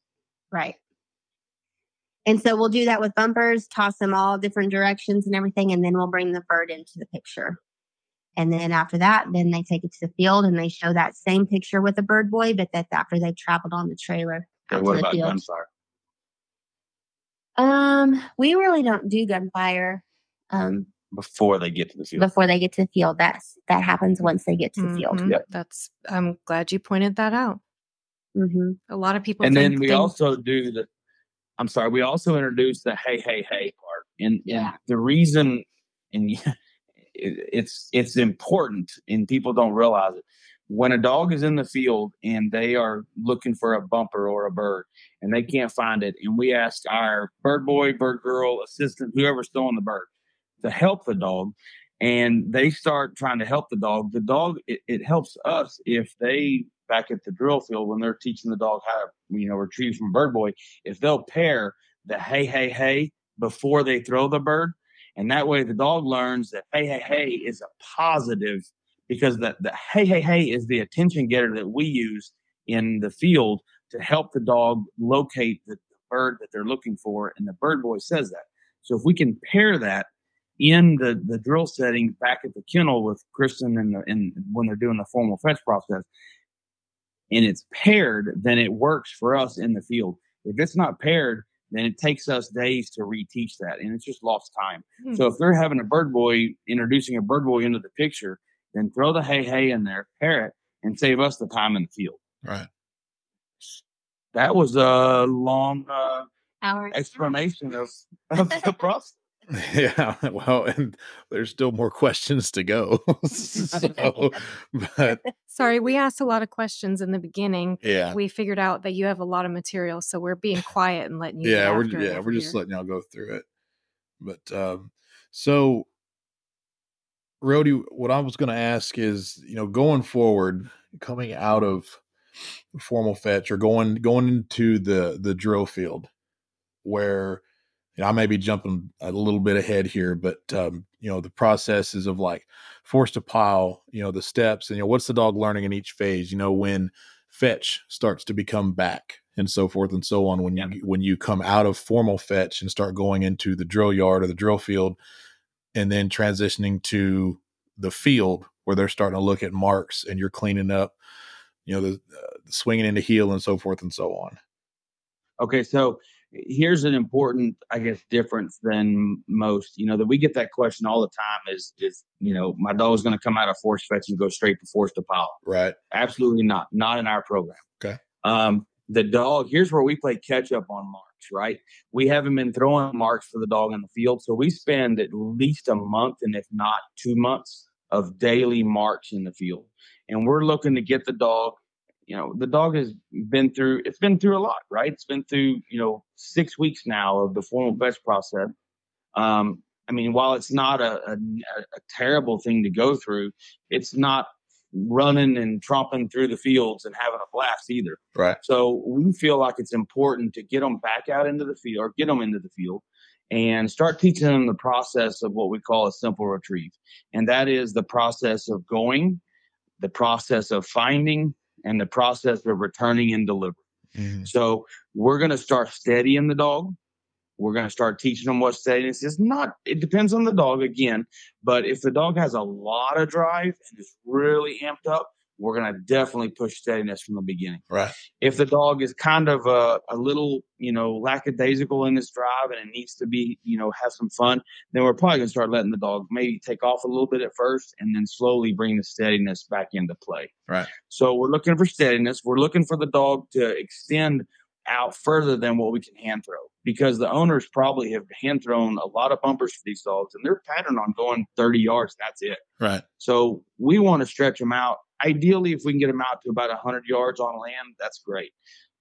Right. And so we'll do that with bumpers, toss them all different directions and everything, and then we'll bring the bird into the picture. And then after that, then they take it to the field and they show that same picture with the bird boy, but that's after they've traveled on the trailer Okay, out what the about field. gunfire? Um, we really don't do gunfire um Before they get to the field. before they get to the field. That's that happens once they get to the field. Mhm. Yep. That's I'm glad you pointed that out. hmm A lot of people and then we they- also do the i'm sorry we also introduced the hey hey hey part and, and Yeah. the reason and it's it's important and people don't realize it when a dog is in the field and they are looking for a bumper or a bird and they can't find it and we ask our bird boy bird girl assistant whoever's throwing the bird to help the dog and they start trying to help the dog the dog it, it helps us if they back at the drill field when they're teaching the dog how to you know retrieve from bird boy if they'll pair the hey hey hey before they throw the bird and that way the dog learns that hey hey hey is a positive because the, the hey hey hey is the attention getter that we use in the field to help the dog locate the bird that they're looking for and the bird boy says that. So if we can pair that in the the drill setting back at the kennel with Kristin and the and when they're doing the formal fetch process, and it's paired, then it works for us in the field. If it's not paired, then it takes us days to reteach that, and it's just lost time. Hmm. So if they're having a bird boy introducing a bird boy into the picture, then throw the hey hey in there, pair it, and save us the time in the field. Right. That was a long uh, Our explanation of, of the process. Yeah. Well, and there's still more questions to go. so, but Sorry, we asked a lot of questions in the beginning. yeah. We figured out that you have a lot of material, so we're being quiet and letting you. yeah, get we're yeah, we're just letting y'all go through it. But um so Rody, what I was gonna ask is, you know, going forward, coming out of formal fetch or going going into the the drill field where know, I may be jumping a little bit ahead here, but um, you know, the processes of like forced to pile, you know, the steps and you know, what's the dog learning in each phase, you know, when fetch starts to become back and so forth and so on. When you when you come out of formal fetch and start going into the drill yard or the drill field and then transitioning to the field where they're starting to look at marks and you're cleaning up you know the, uh, swinging into heel and so forth and so on. Okay, so here's an important, I guess, difference than most. You know that we get that question all the time. Is is you know my dog's going to come out of force fetch and go straight to force to pile? right Absolutely not. Not in our program. Okay. Um, the dog. Here's where we play catch up on marks. Right. We haven't been throwing marks for the dog in the field, so we spend at least a month, and if not two months, of daily marks in the field, and we're looking to get the dog you know the dog has been through it's been through a lot right? It's been through you know six weeks now of the formal fetch process. Um i mean while it's not a, a, a terrible thing to go through it's not running and tromping through the fields and having a blast either. Right. So we feel like it's important to get them back out into the field or get them into the field and start teaching them the process of what we call a simple retrieve. And that is the process of going the process of finding and the process of returning and delivering Mhm. so we're going to start steadying the dog. We're going to start teaching them what steadiness is. Not, it depends on the dog again, but if the dog has a lot of drive and is really amped up, we're going to definitely push steadiness from the beginning. Right. If the dog is kind of a, a little, you know, lackadaisical in his drive and it needs to be, you know, have some fun, then we're probably going to start letting the dog maybe take off a little bit at first and then slowly bring the steadiness back into play. Right. So we're looking for steadiness. We're looking for the dog to extend out further than what we can hand throw because the owners probably have hand thrown a lot of bumpers for these dogs and they're patterned on going 30 yards. That's it. Right. So we want to stretch them out. Ideally, if we can get them out to about 100 yards on land, that's great.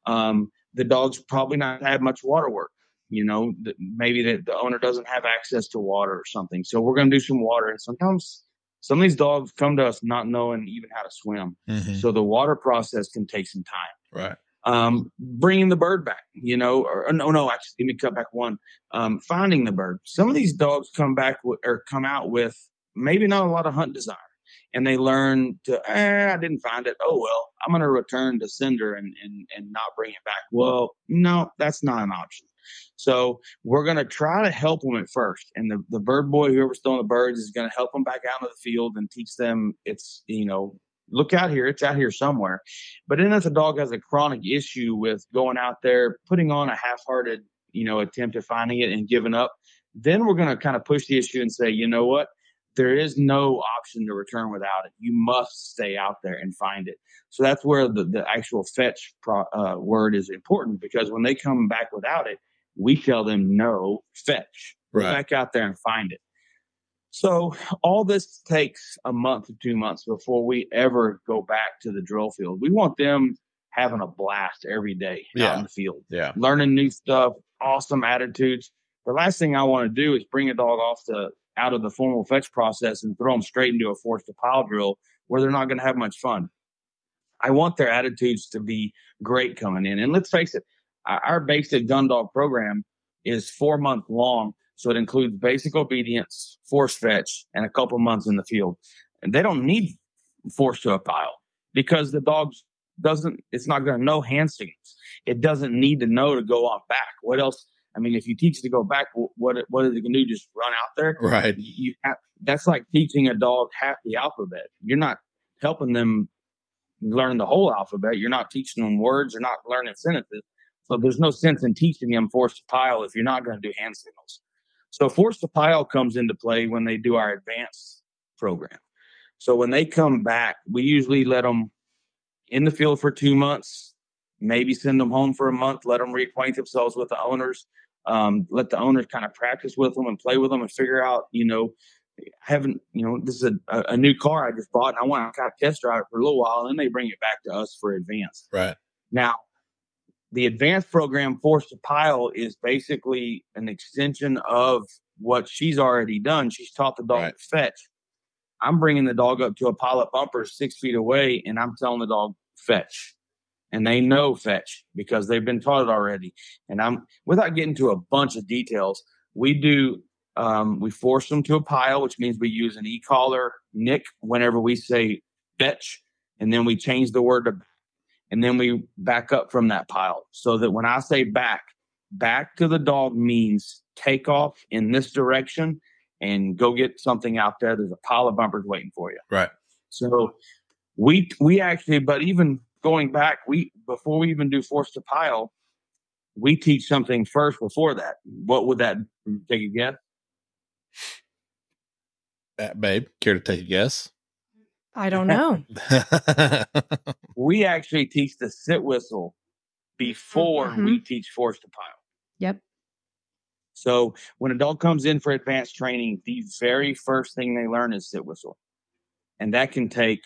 Um, the dog's probably not had much water work. You know, the, maybe the, the owner doesn't have access to water or something. So we're going to do some water. And sometimes some of these dogs come to us not knowing even how to swim. Mhm. So the water process can take some time Right. um, bringing the bird back, you know, or, or no, no, actually, let me cut back one. Um, finding the bird. Some of these dogs come back with, or come out with maybe not a lot of hunt desire, and they learn to, eh, I didn't find it. Oh well, I'm going to return to sender and and and not bring it back. Well, no, that's not an option. So we're going to try to help them at first, and the the bird boy, whoever's throwing the birds, is going to help them back out into the field and teach them it's you know look out here, it's out here somewhere. But then if the dog has a chronic issue with going out there, putting on a half-hearted, you know, attempt at finding it and giving up, then we're going to kind of push the issue and say, you know what? There is no option to return without it. You must stay out there and find it. So that's where the, the actual fetch pro, uh, word is important because when they come back without it, we tell them no fetch. Go Right. back out there and find it. So all this takes a month to two months before we ever go back to the drill field. We want them having a blast every day out Yeah. in the field, Yeah. learning new stuff, awesome attitudes. The last thing I want to do is bring a dog off the out of the formal fetch process and throw them straight into a forced to pile drill where they're not going to have much fun. I want their attitudes to be great coming in. And let's face it, our our basic gun dog program is four month long. So it includes basic obedience, force fetch, and a couple months in the field. And they don't need force to a pile because the dog doesn't, it's not going to know hand signals. It doesn't need to know to go off back. What else? I mean, if you teach it to go back, wh- what, what is it going to do? Just run out there? Right. you have, that's like teaching a dog half the alphabet. You're not helping them learn the whole alphabet. You're not teaching them words. You're not learning sentences. So there's no sense in teaching them force to pile if you're not going to do hand signals. So force to pile comes into play when they do our advanced program. So when they come back, we usually let them in the field for two months, maybe send them home for a month, let them reacquaint themselves with the owners, um, let the owners kind of practice with them and play with them and figure out, you know, I haven't, you know, this is a, a, new car I just bought and I want to kind of test drive it for a little while. And then they bring it back to us for advance. Right. Now, the advanced program, Force to Pile, is basically an extension of what she's already done. She's taught the dog Right. to fetch. I'm bringing the dog up to a pile of bumpers six feet away, and I'm telling the dog fetch, and they know fetch because they've been taught it already. And I'm without getting to a bunch of details. We do um, we force them to a pile, which means we use an e-collar nick whenever we say fetch, and then we change the word to and then we back up from that pile so that when I say back, back to the dog means take off in this direction and go get something out there. There's a pile of bumpers waiting for you. Right. So we we actually, but even going back, we before we even do force to pile, we teach something first before that. What would that take a guess? Uh, babe, care to take a guess? I don't know. We actually teach the sit whistle before we teach force to pile. Yep. So when a dog comes in for advanced training, the very first thing they learn is sit whistle, and that can take.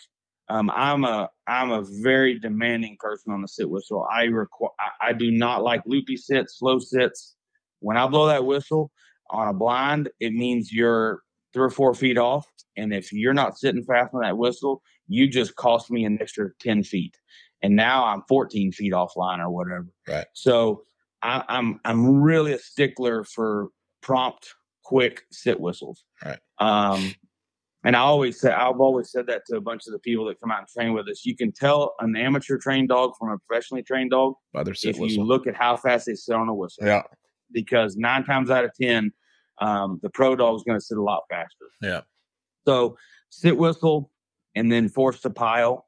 Um, I'm a I'm a very demanding person on the sit whistle. I require I, do not like loopy sits, slow sits. When I blow that whistle on a blind, it means you're three or four feet off, and if you're not sitting fast on that whistle, you just cost me an extra ten feet, and now I'm 14 feet offline or whatever. Right. So I, I'm I'm really a stickler for prompt, quick sit whistles. Right. Um, and I always say I've always said that to a bunch of the people that come out and train with us. You can tell an amateur trained dog from a professionally trained dog By their sit if whistle. you look at how fast they sit on a whistle. yeah. because nine times out of ten, um, the pro dog is going to sit a lot faster. Yeah. So sit whistle and then force to pile.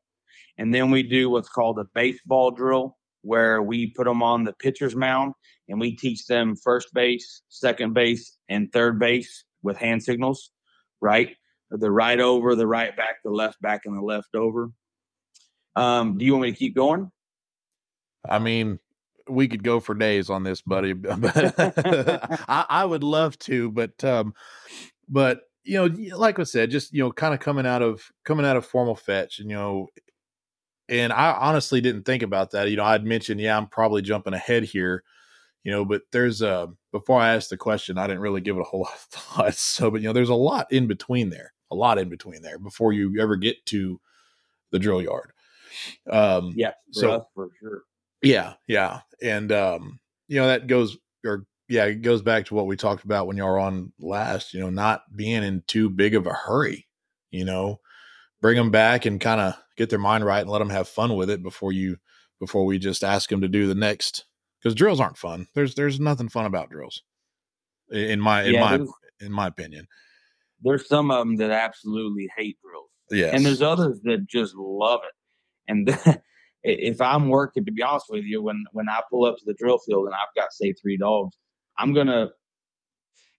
And then we do what's called a baseball drill, where we put them on the pitcher's mound and we teach them first base, second base, and third base with hand signals, right? The right over, the right back, the left back, and the left over. Um, do you want me to keep going? I mean, we could go for days on this, buddy. But I, I would love to, but um, but you know, like I said, just you know, kind of coming out of coming out of formal fetch, and you know, and I honestly didn't think about that. You know, I'd mentioned, yeah, I'm probably jumping ahead here, you know, but there's a before I asked the question, I didn't really give it a whole lot of thought. So, but you know, there's a lot in between there, a lot in between there before you ever get to the drill yard. Um, Yeah, for So- for sure. yeah, yeah, and um, you know that goes or yeah, it goes back to what we talked about when y'all were on last. You know, not being in too big of a hurry. You know, bring them back and kind of get their mind right and let them have fun with it before you before we just ask them to do the next because drills aren't fun. There's there's nothing fun about drills, in my in Yeah, my in my opinion. There's some of them that absolutely hate drills. Yes, and there's others that just love it. And if I'm working, to be honest with you, when when I pull up to the drill field and I've got say three dogs, I'm gonna,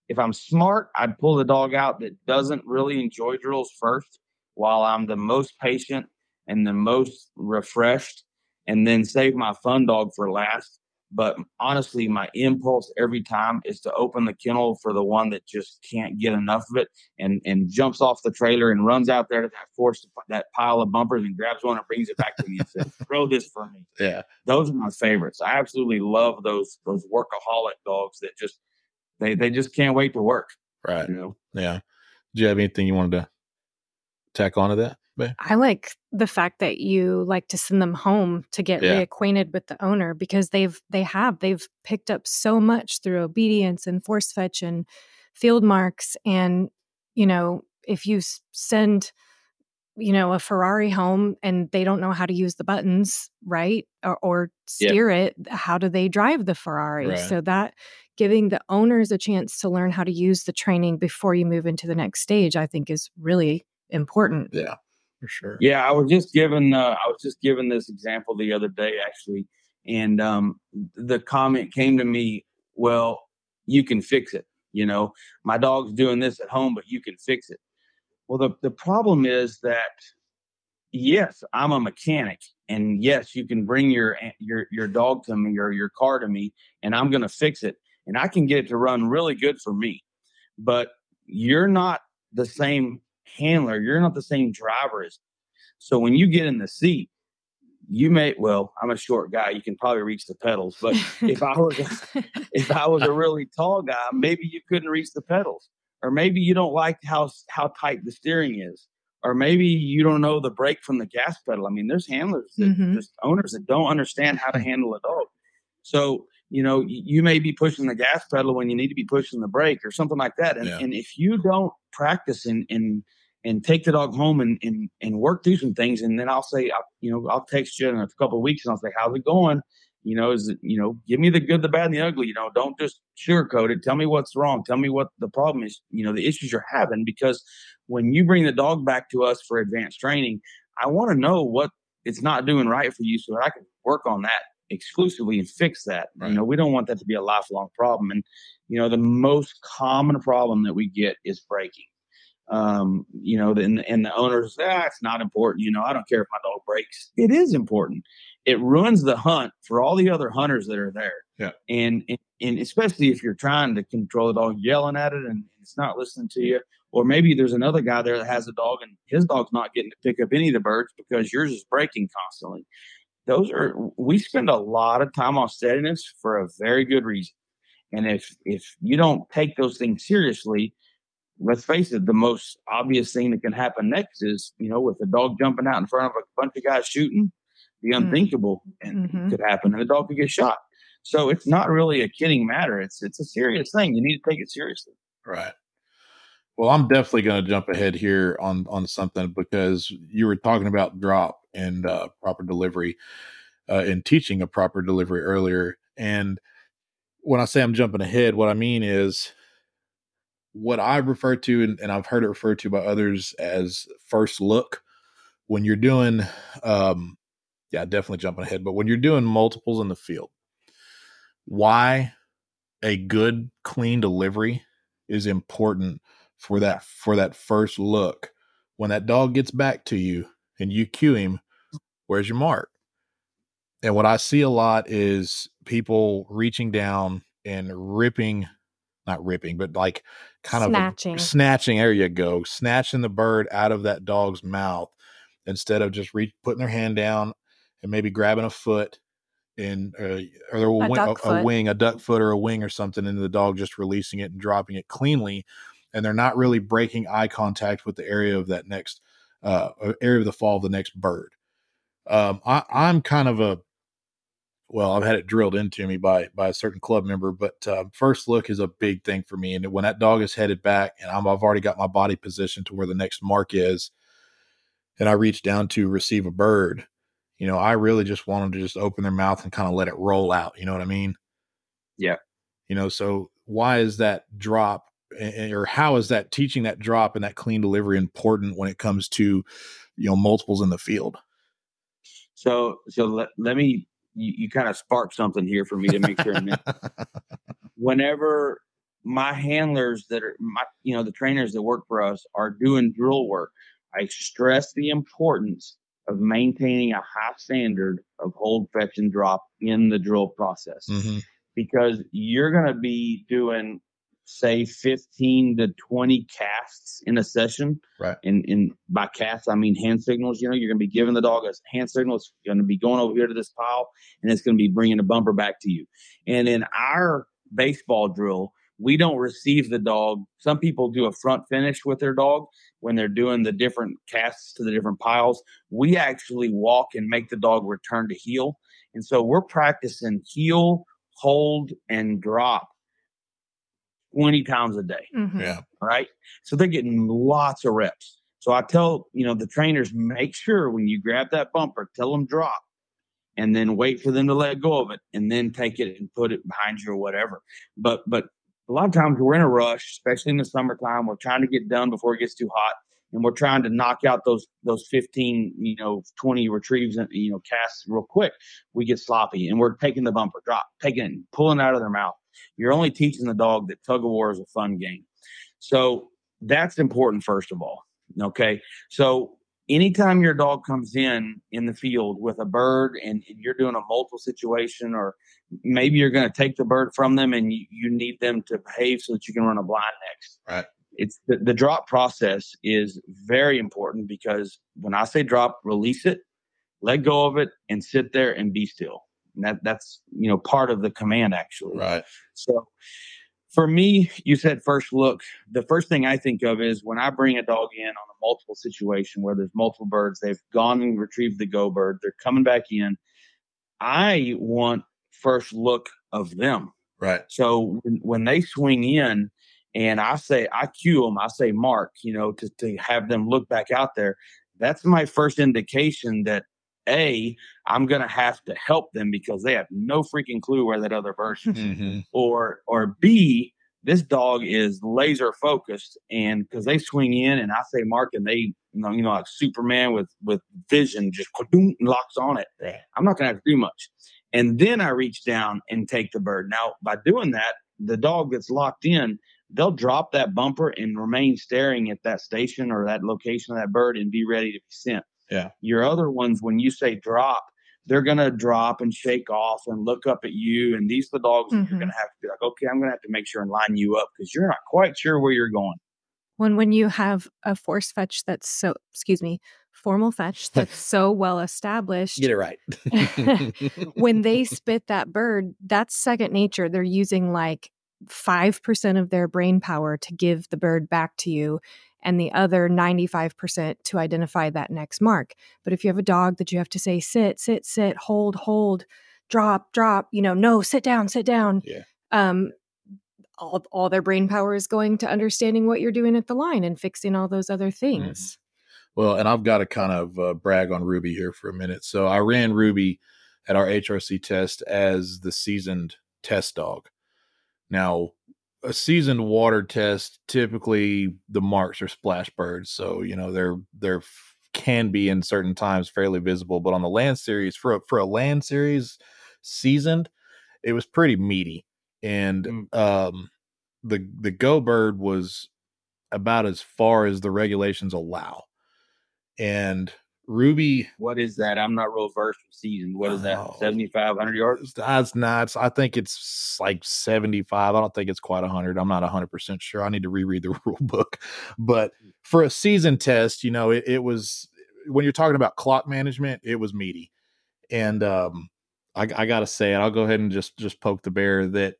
if I'm smart, I'd pull the dog out that doesn't really enjoy drills first, while I'm the most patient and the most refreshed, and then save my fun dog for last. But honestly, my impulse every time is to open the kennel for the one that just can't get enough of it and and jumps off the trailer and runs out there to that force that pile of bumpers and grabs one and brings it back to me and says, "Throw this for me." yeah, Those are my favorites. I absolutely love those those workaholic dogs that just they they just can't wait to work. right, You know, yeah. Do you have anything you wanted to tack onto that? Babe? I like the fact that you like to send them home to get Yeah. reacquainted with the owner because they've they have they've picked up so much through obedience and force fetch and field marks and you know if you send you know a Ferrari home and they don't know how to use the buttons right or, or steer it how do they drive the Ferrari Right. so that giving the owners a chance to learn how to use the training before you move into the next stage I think is really important Yeah, for sure. Yeah, I was just given uh, I was just given this example the other day actually, and um, the comment came to me, "Well, you can fix it." You know, my dog's doing this at home, but you can fix it. Well, the the problem is that yes, I'm a mechanic, and yes, you can bring your your your dog to me or your car to me, and I'm going to fix it, and I can get it to run really good for me. But you're not the same handler. You're not the same driver as. So when you get in the seat, you may well. I'm a short guy. You can probably reach the pedals, but if I was a, if I was a really tall guy, maybe you couldn't reach the pedals, or maybe you don't like how how tight the steering is, or maybe you don't know the brake from the gas pedal. I mean, there's handlers that Mhm. just owners that don't understand how to handle a dog. So you know, you may be pushing the gas pedal when you need to be pushing the brake or something like that. And, Yeah. and if you don't practice and and and take the dog home and, and and work through some things, and then I'll say, I'll, you know, I'll text you in a couple of weeks and I'll say, how's it going? You know, is it, you know, give me the good, the bad, and the ugly. You know, don't just sugarcoat it. Tell me what's wrong. Tell me what the problem is. You know, the issues you're having because when you bring the dog back to us for advanced training, I want to know what it's not doing right for you so that I can work on that exclusively and fix that. Right. You know, we don't want that to be a lifelong problem. And, you know, the most common problem that we get is breaking. Um, you know, and, and the owners, ah, it's not important. You know, I don't care if my dog breaks. It is important. It ruins the hunt for all the other hunters that are there. Yeah. And, and, and especially if you're trying to control the dog, yelling at it and it's not listening to you. Or maybe there's another guy there that has a dog and his dog's not getting to pick up any of the birds because yours is breaking constantly. Those are we spend a lot of time on steadiness for a very good reason. And if if you don't take those things seriously, let's face it, the most obvious thing that can happen next is, you know, with a dog jumping out in front of a bunch of guys shooting, the Mm. unthinkable and Mhm. could happen and the dog could get shot. So it's not really a kidding matter. It's it's a serious thing. You need to take it seriously. Right. Well, I'm definitely going to jump ahead here on on something because you were talking about drop and uh, proper delivery uh, and teaching a proper delivery earlier, and when I say I'm jumping ahead, what I mean is what I refer to, and, and I've heard it referred to by others as first look. When you're doing, um, yeah, definitely jumping ahead, but when you're doing multiples in the field, why a good clean delivery is important for that for that first look when that dog gets back to you and you cue him where's your mark and what i see a lot is people reaching down and ripping not ripping but like kind Snatching. of snatching there you go snatching the bird out of that dog's mouth instead of just re- putting their hand down and maybe grabbing a foot and uh, or a, wing, a, duck a foot. wing, a duck foot or a wing or something, and the dog just releasing it and dropping it cleanly, and they're not really breaking eye contact with the area of that next uh, area of the fall of the next bird. Um, I, I'm kind of a well, I've had it drilled into me by by a certain club member, but uh, first look is a big thing for me. And when that dog is headed back, and I'm, I've already got my body positioned to where the next mark is, and I reach down to receive a bird, you know, I really just want them to just open their mouth and kind of let it roll out. You know what I mean? Yeah. You know, so why is that drop or how is that teaching that drop and that clean delivery important when it comes to, you know, multiples in the field? So so let, let me you, you kind of spark something here for me to make sure. Whenever my handlers that are my you know the trainers that work for us are doing drill work, I stress the importance of maintaining a high standard of hold, fetch, and drop in the drill process Mhm. because you're going to be doing say 15 to 20 casts in a session. Right. and, and by casts i mean hand signals you know you're going to be giving the dog a hand signal. It's going to be going over here to this pile and it's going to be bringing a bumper back to you. And in our baseball drill we don't receive the dog. Some people do a front finish with their dog when they're doing the different casts to the different piles. We actually walk and make the dog return to heel. And so we're practicing heel hold and drop 20 times a day Mhm. Yeah. Right. so they're getting lots of reps so i tell you know the trainers make sure when you grab that bumper tell them drop and then wait for them to let go of it and then take it and put it behind you or whatever but but a lot of times we're in a rush especially in the summertime we're trying to get done before it gets too hot and we're trying to knock out those those 15 you know 20 retrieves and you know casts real quick we get sloppy and we're taking the bumper drop taking it and pulling it out of their mouth you're only teaching the dog that tug of war is a fun game. So that's important first of all okay? So anytime your dog comes in in the field with a bird and, you're doing a multiple situation or maybe you're going to take the bird from them and you, you need them to behave so that you can run a blind next. Right. it's the, the drop process is very important because when i say drop release it let go of it and sit there and be still and that that's you know part of the command actually Right. so for me, you said first look. The first thing I think of is when I bring a dog in on a multiple situation where there's multiple birds, they've gone and retrieved the go bird, they're coming back in. I want first look of them. Right. So when, when they swing in and I say, I cue them, I say, Mark, you know, to, to have them look back out there, that's my first indication that A, I'm going to have to help them because they have no freaking clue where that other bird is Mhm. or or B, this dog is laser focused, and because they swing in, and I say mark, and they you know, you know like Superman with with vision just locks on it. I'm not gonna have to do much, and then I reach down and take the bird. Now by doing that, the dog that's locked in, they'll drop that bumper and remain staring at that station or that location of that bird and be ready to be sent. Yeah. Your other ones, when you say drop, they're gonna drop and shake off and look up at you. And these are the dogs that Mhm. you're gonna have to be like, okay, I'm gonna have to make sure and line you up because you're not quite sure where you're going. when when you have a force fetch that's so excuse me formal fetch that's so well established Get it right. when they spit that bird that's second nature they're using like 5% of their brain power to give the bird back to you and the other 95% to identify that next mark but if you have a dog that you have to say sit sit sit hold hold drop drop you know no sit down sit down Yeah. um all, all their brain power is going to understanding what you're doing at the line and fixing all those other things Well, and I've got to kind of uh, brag on Ruby here for a minute. So I ran Ruby at our HRC test as the seasoned test dog. Now, a seasoned water test, typically the marks are splash birds, so you know they're they're can be in certain times fairly visible. But on the land series, for a, for a land series seasoned, it was pretty meaty, and Mm. um, the the go bird was about as far as the regulations allow, and Ruby What is that? I'm not real versed with season. What is that? Oh. 7,500 yards? That's nuts. I think it's like 75. I don't think it's quite 100. I'm not 100% sure. I need to reread the rule book. But for a season test, you know, it, it was when you're talking about clock management, it was meaty. And um, I, I got to say it. I'll go ahead and just just poke the bear that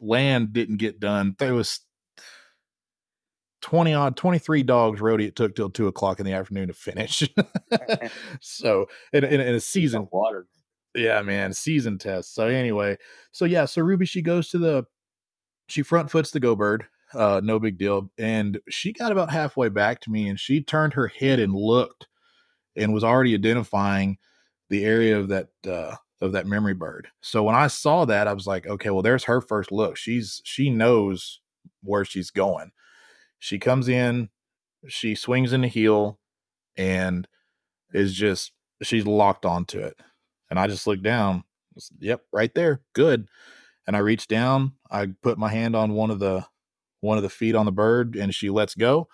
land didn't get done. There was 20 odd, 23 dogs rode it took till two o'clock in the afternoon to finish. so in, in, in a season, Water. yeah, man, season test. So anyway, so yeah, so Ruby she goes to the she front foots the go bird, uh, no big deal. And she got about halfway back to me and she turned her head and looked and was already identifying the area of that uh of that memory bird. So when I saw that, I was like, okay, well, there's her first look. She's she knows where she's going. She comes in, she swings in the heel, and is just she's locked onto it. And I just look down. Yep, right there. Good. And I reach down. I put my hand on one of the one of the feet on the bird, and she lets go.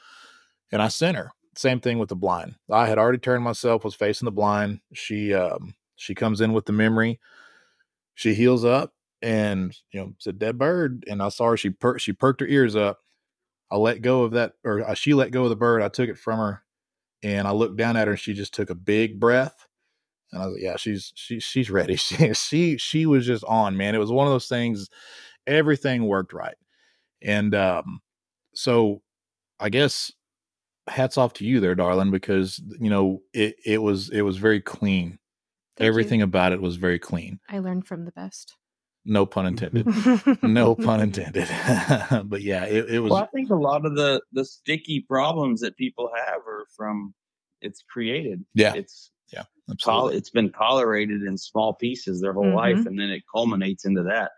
And I sent her. Same thing with the blind. I had already turned myself, was facing the blind. She um she comes in with the memory. She heals up, and you know it's a dead bird. And I saw her. She per- she perked her ears up. I let go of that, or uh, she let go of the bird. I took it from her, and I looked down at her, and she just took a big breath. And I was like, "Yeah, she's she she's ready." She she she was just on, man. It was one of those things. Everything worked right, and um, so I guess hats off to you there, darling, because you know it it was it was very clean. Thank you. Everything about it was very clean. I learned from the best. No pun intended. no pun intended. but yeah, it, it was. Well, I think a lot of the the sticky problems that people have are from it's created. Yeah. It's yeah, absolutely. it's been tolerated in small pieces their whole life, and then it culminates into that.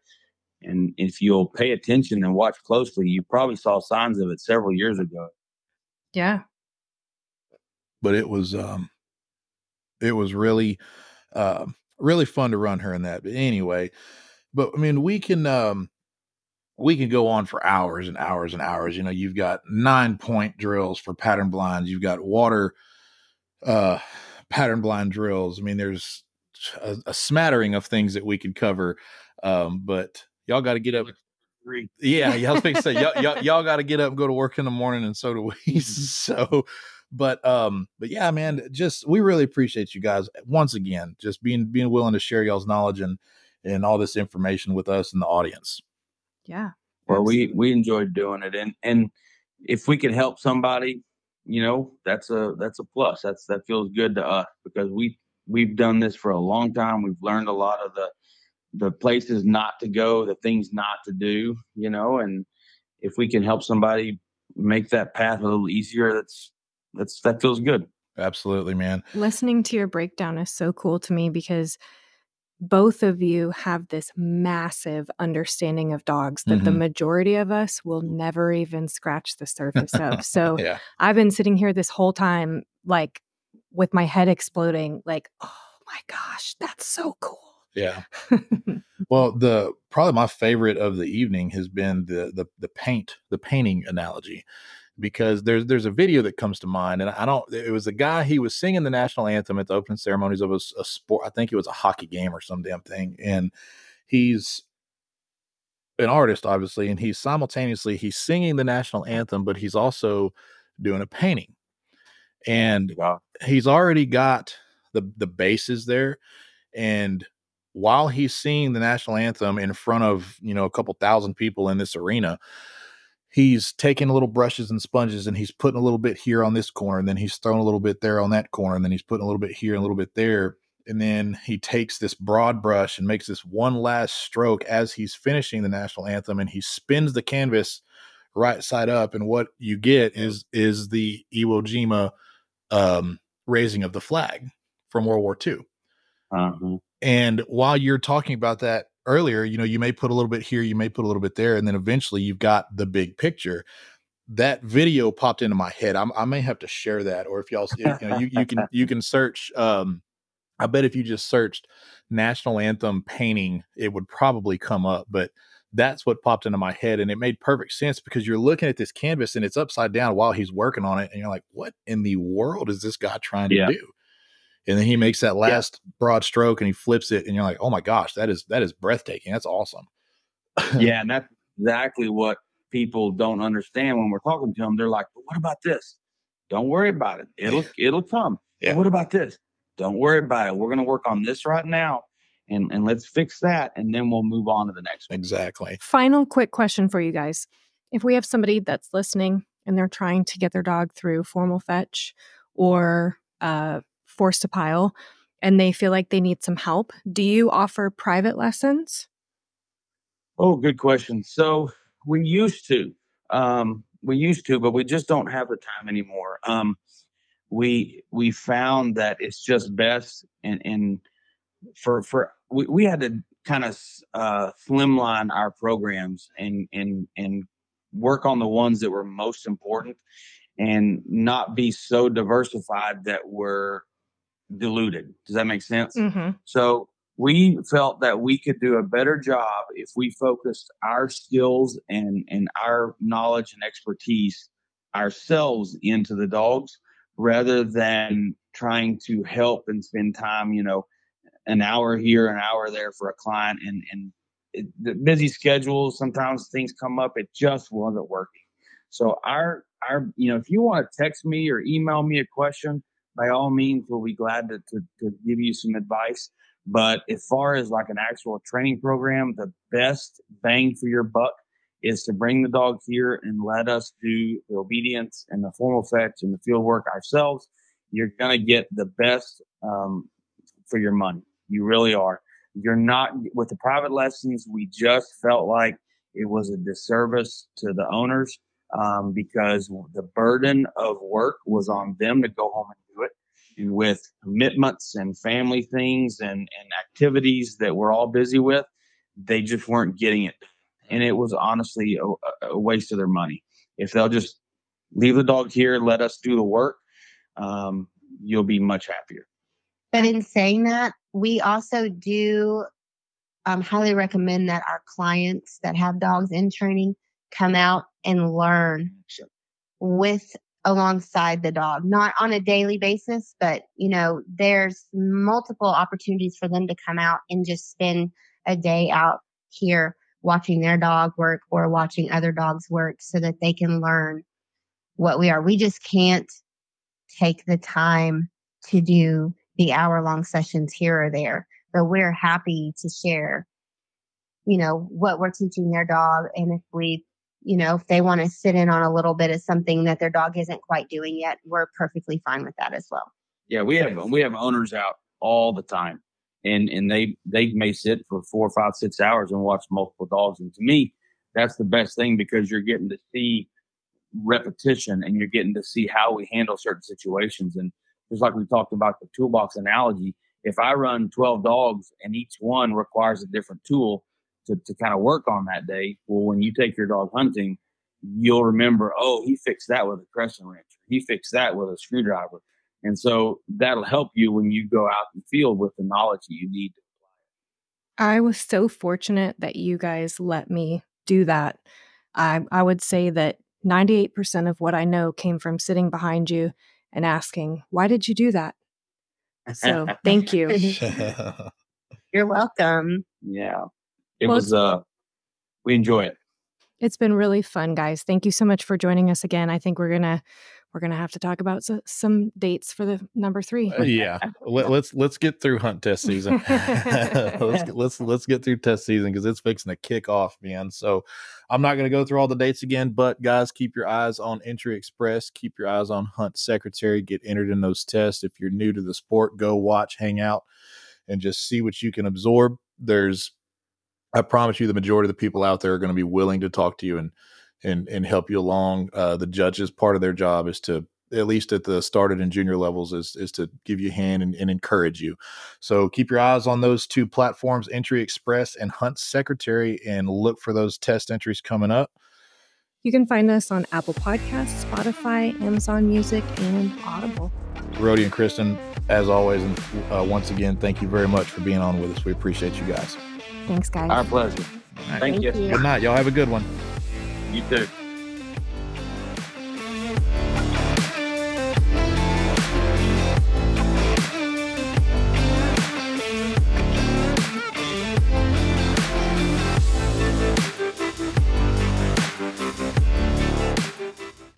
And if you'll pay attention and watch closely, you probably saw signs of it several years ago. Yeah. but it was um it was really um really fun to run her in that but anyway but i mean we can um we can go on for hours and hours and hours you know you've got nine point drills for pattern blinds you've got water uh pattern blind drills i mean there's a, a smattering of things that we could cover um but y'all got to get up yeah, yeah, I was going to say y'all, y'all, y'all got to get up and go to work in the morning, and so do we. so, but um, but yeah, man, just we really appreciate you guys once again, just being being willing to share y'all's knowledge and and all this information with us and the audience. Yeah. Well, we we enjoyed doing it, and and if we could help somebody, you know, that's a that's a plus. That's that feels good to us because we we've done this for a long time. We've learned a lot of the the places not to go, the things not to do, you know, and if we can help somebody make that path a little easier, that's that's that feels good. Absolutely, man. Listening to your breakdown is so cool to me because both of you have this massive understanding of dogs that the Mhm. majority of us will never even scratch the surface of. So yeah, I've been sitting here this whole time, like with my head exploding, like, oh my gosh, that's so cool. yeah. Well, the probably my favorite of the evening has been the the the paint the painting analogy because there's there's a video that comes to mind and I don't it was a guy he was singing the national anthem at the opening ceremonies of a sport I think it was a hockey game or some damn thing and he's an artist obviously and he's simultaneously he's singing the national anthem but he's also doing a painting and Yeah. he's already got the the bases there and while he's singing the national anthem in front of you know a couple thousand people in this arena he's taking little brushes and sponges and he's putting a little bit here on this corner and then he's throwing a little bit there on that corner and then he's putting a little bit here and a little bit there and then he takes this broad brush and makes this one last stroke as he's finishing the national anthem and he spins the canvas right side up and what you get is is the Iwo Jima um raising of the flag from World War II Uh-huh. and while you're talking about that earlier, you know, you may put a little bit here, you may put a little bit there, and then eventually you've got the big picture. That video popped into my head. I'm, i may have to share that, or if y'all, you know, you, you can you can search. Um, I bet if you just searched national anthem painting, it would probably come up. But that's what popped into my head, and it made perfect sense because you're looking at this canvas and it's upside down while he's working on it, and you're like, "What in the world is this guy trying to Yeah. do?" And then he makes that last broad stroke and he flips it, and you're like, "Oh my gosh, that is that is breathtaking. That's awesome." yeah, and that's exactly what people don't understand when we're talking to them. They're like, "But "What about this? Don't worry about it. It'll it'll come." Yeah. What about this? Don't worry about it. We're going to work on this right now, and and let's fix that, and then we'll move on to the next one. Exactly. Final quick question for you guys. If we have somebody that's listening and they're trying to get their dog through formal fetch or uh, force to pile and they feel like they need some help, do you offer private lessons? Oh, good question. So we used to, um, we used to, but we just don't have the time anymore. Um, we we found that it's just best, and and for for we, we had to kind of uh, slimline our programs and and and work on the ones that were most important, and not be so diversified that we're diluted. Does that make sense? Mm-hmm. So we felt that we could do a better job if we focused our skills and, and our knowledge and expertise ourselves into the dogs rather than trying to help and spend time, you know, an hour here, an hour there for a client and, and it, the busy schedule, sometimes things come up. It just wasn't working. So our, our, you know, if you want to text me or email me a question, by all means, we'll be glad to, to, to give you some advice. But as far as like an actual training program, the best bang for your buck is to bring the dog here and let us do the obedience and the formal fetch and the field work ourselves. You're going to get the best um, for your money. You really are. You're not with the private lessons. We just felt like it was a disservice to the owners um, because the burden of work was on them to go home and with commitments and family things and, and activities that we're all busy with, they just weren't getting it. And it was honestly a, a waste of their money. If they'll just leave the dog here, let us do the work, um, you'll be much happier. But in saying that, we also do um, highly recommend that our clients that have dogs in training come out and learn with alongside the dog, not on a daily basis, but you know, there's multiple opportunities for them to come out and just spend a day out here watching their dog work or watching other dogs work so that they can learn what we are. We just can't take the time to do the hour long sessions here or there, but we're happy to share, you know, what we're teaching their dog. And if we, you know, if they want to sit in on a little bit of something that their dog isn't quite doing yet, we're perfectly fine with that as well. Yeah, we have we have owners out all the time, and and they they may sit for four, five, six hours and watch multiple dogs. And to me, that's the best thing because you're getting to see repetition and you're getting to see how we handle certain situations. And just like we talked about the toolbox analogy, if I run 12 dogs and each one requires a different tool to, to kind of work on that day, well, when you take your dog hunting, you'll remember, oh, he fixed that with a crescent wrench. He fixed that with a screwdriver. And so that'll help you when you go out in the field with the knowledge that you need. To apply it. I was so fortunate that you guys let me do that. I, I would say that 98% of what I know came from sitting behind you and asking, why did you do that? So thank you. You're welcome. Yeah. It Well, was uh we enjoy it. It's been really fun, guys. Thank you so much for joining us again. I think we're gonna we're gonna have to talk about so, some dates for the number three. Uh, yeah, Let, let's let's get through hunt test season. let's let's let's get through test season because it's fixing to kick off, man. So I'm not going to go through all the dates again, but guys, keep your eyes on Entry Express. Keep your eyes on Hunt Secretary. Get entered in those tests. If you're new to the sport, go watch, hang out, and just see what you can absorb. There's, I promise you, the majority of the people out there are going to be willing to talk to you and and and help you along. Uh, the judges part of their job is to at least at the started and junior levels is is to give you a hand and, and, encourage you so keep your eyes on those two platforms entry express and hunt secretary and look for those test entries coming up you can find us on apple podcasts spotify amazon music and audible Rody and Kristin, as always, and uh, once again, thank you very much for being on with us. We appreciate you guys. Thanks, guys. Our pleasure. Thank, Thank you. you. Good night. Y'all have a good one. You too.